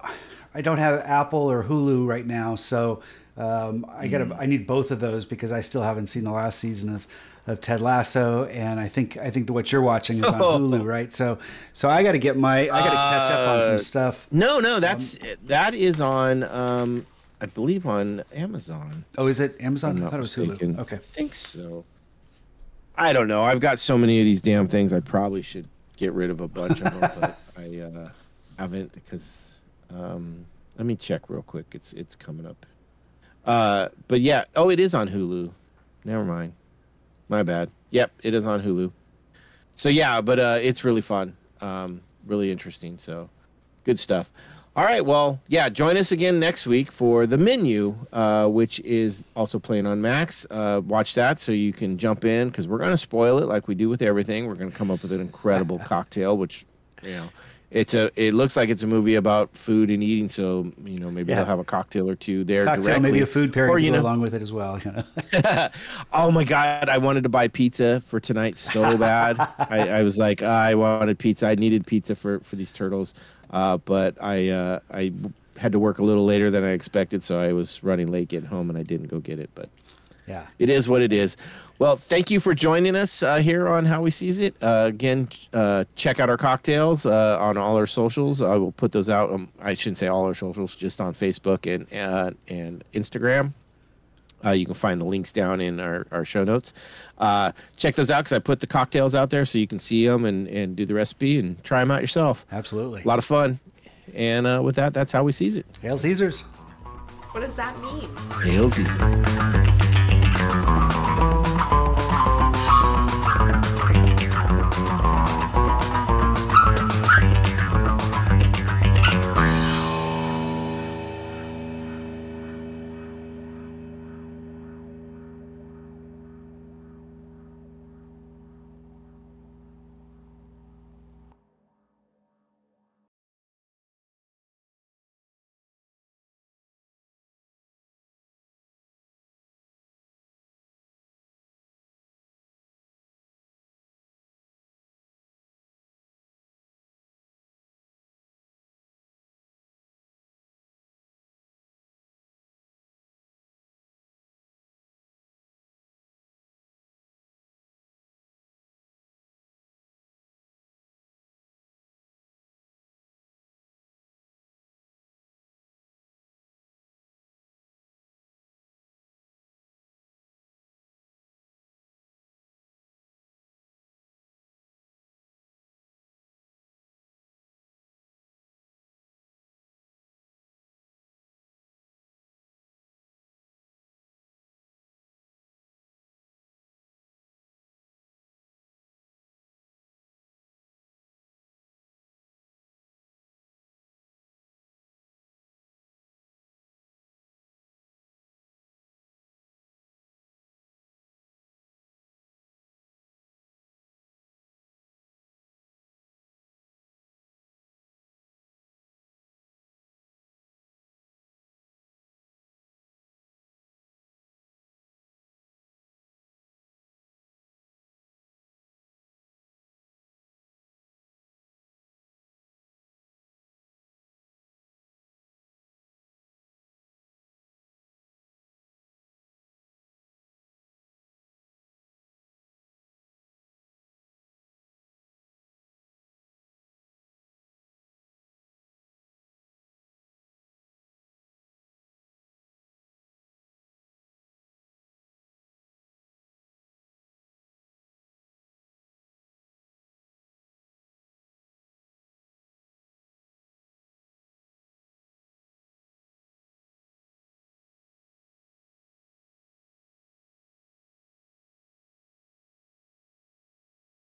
I don't have Apple or Hulu right now, so um, I got Mm. I need both of those because I still haven't seen the last season of. Of Ted Lasso, and I think I think what you're watching is on Hulu, right? So, so I got to get my I got to catch up on some Uh, stuff. no, no, that's that is on um, I believe on Amazon. Oh, is it Amazon? I thought it was mistaken. Hulu. Okay. I think so. I don't know. I've got so many of these damn things. I probably should get rid of a bunch of them, but I uh, haven't because. Um, let me check real quick. It's it's coming up. Uh, but yeah. Oh, it is on Hulu. Never mind. My bad. Yep, it is on Hulu. So yeah, but uh, it's really fun. Um, really interesting. So good stuff. All right, well, yeah, join us again next week for the menu, uh, which is also playing on Max. Uh, watch that so you can jump in because we're going to spoil it like we do with everything. We're going to come up with an incredible cocktail, which you know, it's a. It looks like it's a movie about food and eating, so you know maybe Yeah. they'll have a cocktail or two there. Cocktail, directly. maybe a food pairing or you know, along with it as well. You know? oh my god, I wanted to buy pizza for tonight so bad. I, I was like, I wanted pizza. I needed pizza for for these turtles, uh, but I uh, I had to work a little later than I expected, so I was running late getting home, and I didn't go get it. But yeah. it is what it is. Well, thank you for joining us uh, here on How We Seeez It. Uh, again, uh, check out our cocktails uh, on all our socials. I will put those out. Um, I shouldn't say all our socials, just on Facebook and uh, and Instagram. Uh, you can find the links down in our, our show notes. Uh, check those out because I put the cocktails out there so you can see them and, and do the recipe and try them out yourself. Absolutely. A lot of fun. And uh, with that, that's how we sees it. Hail Caesars. What does that mean? Hail Caesars.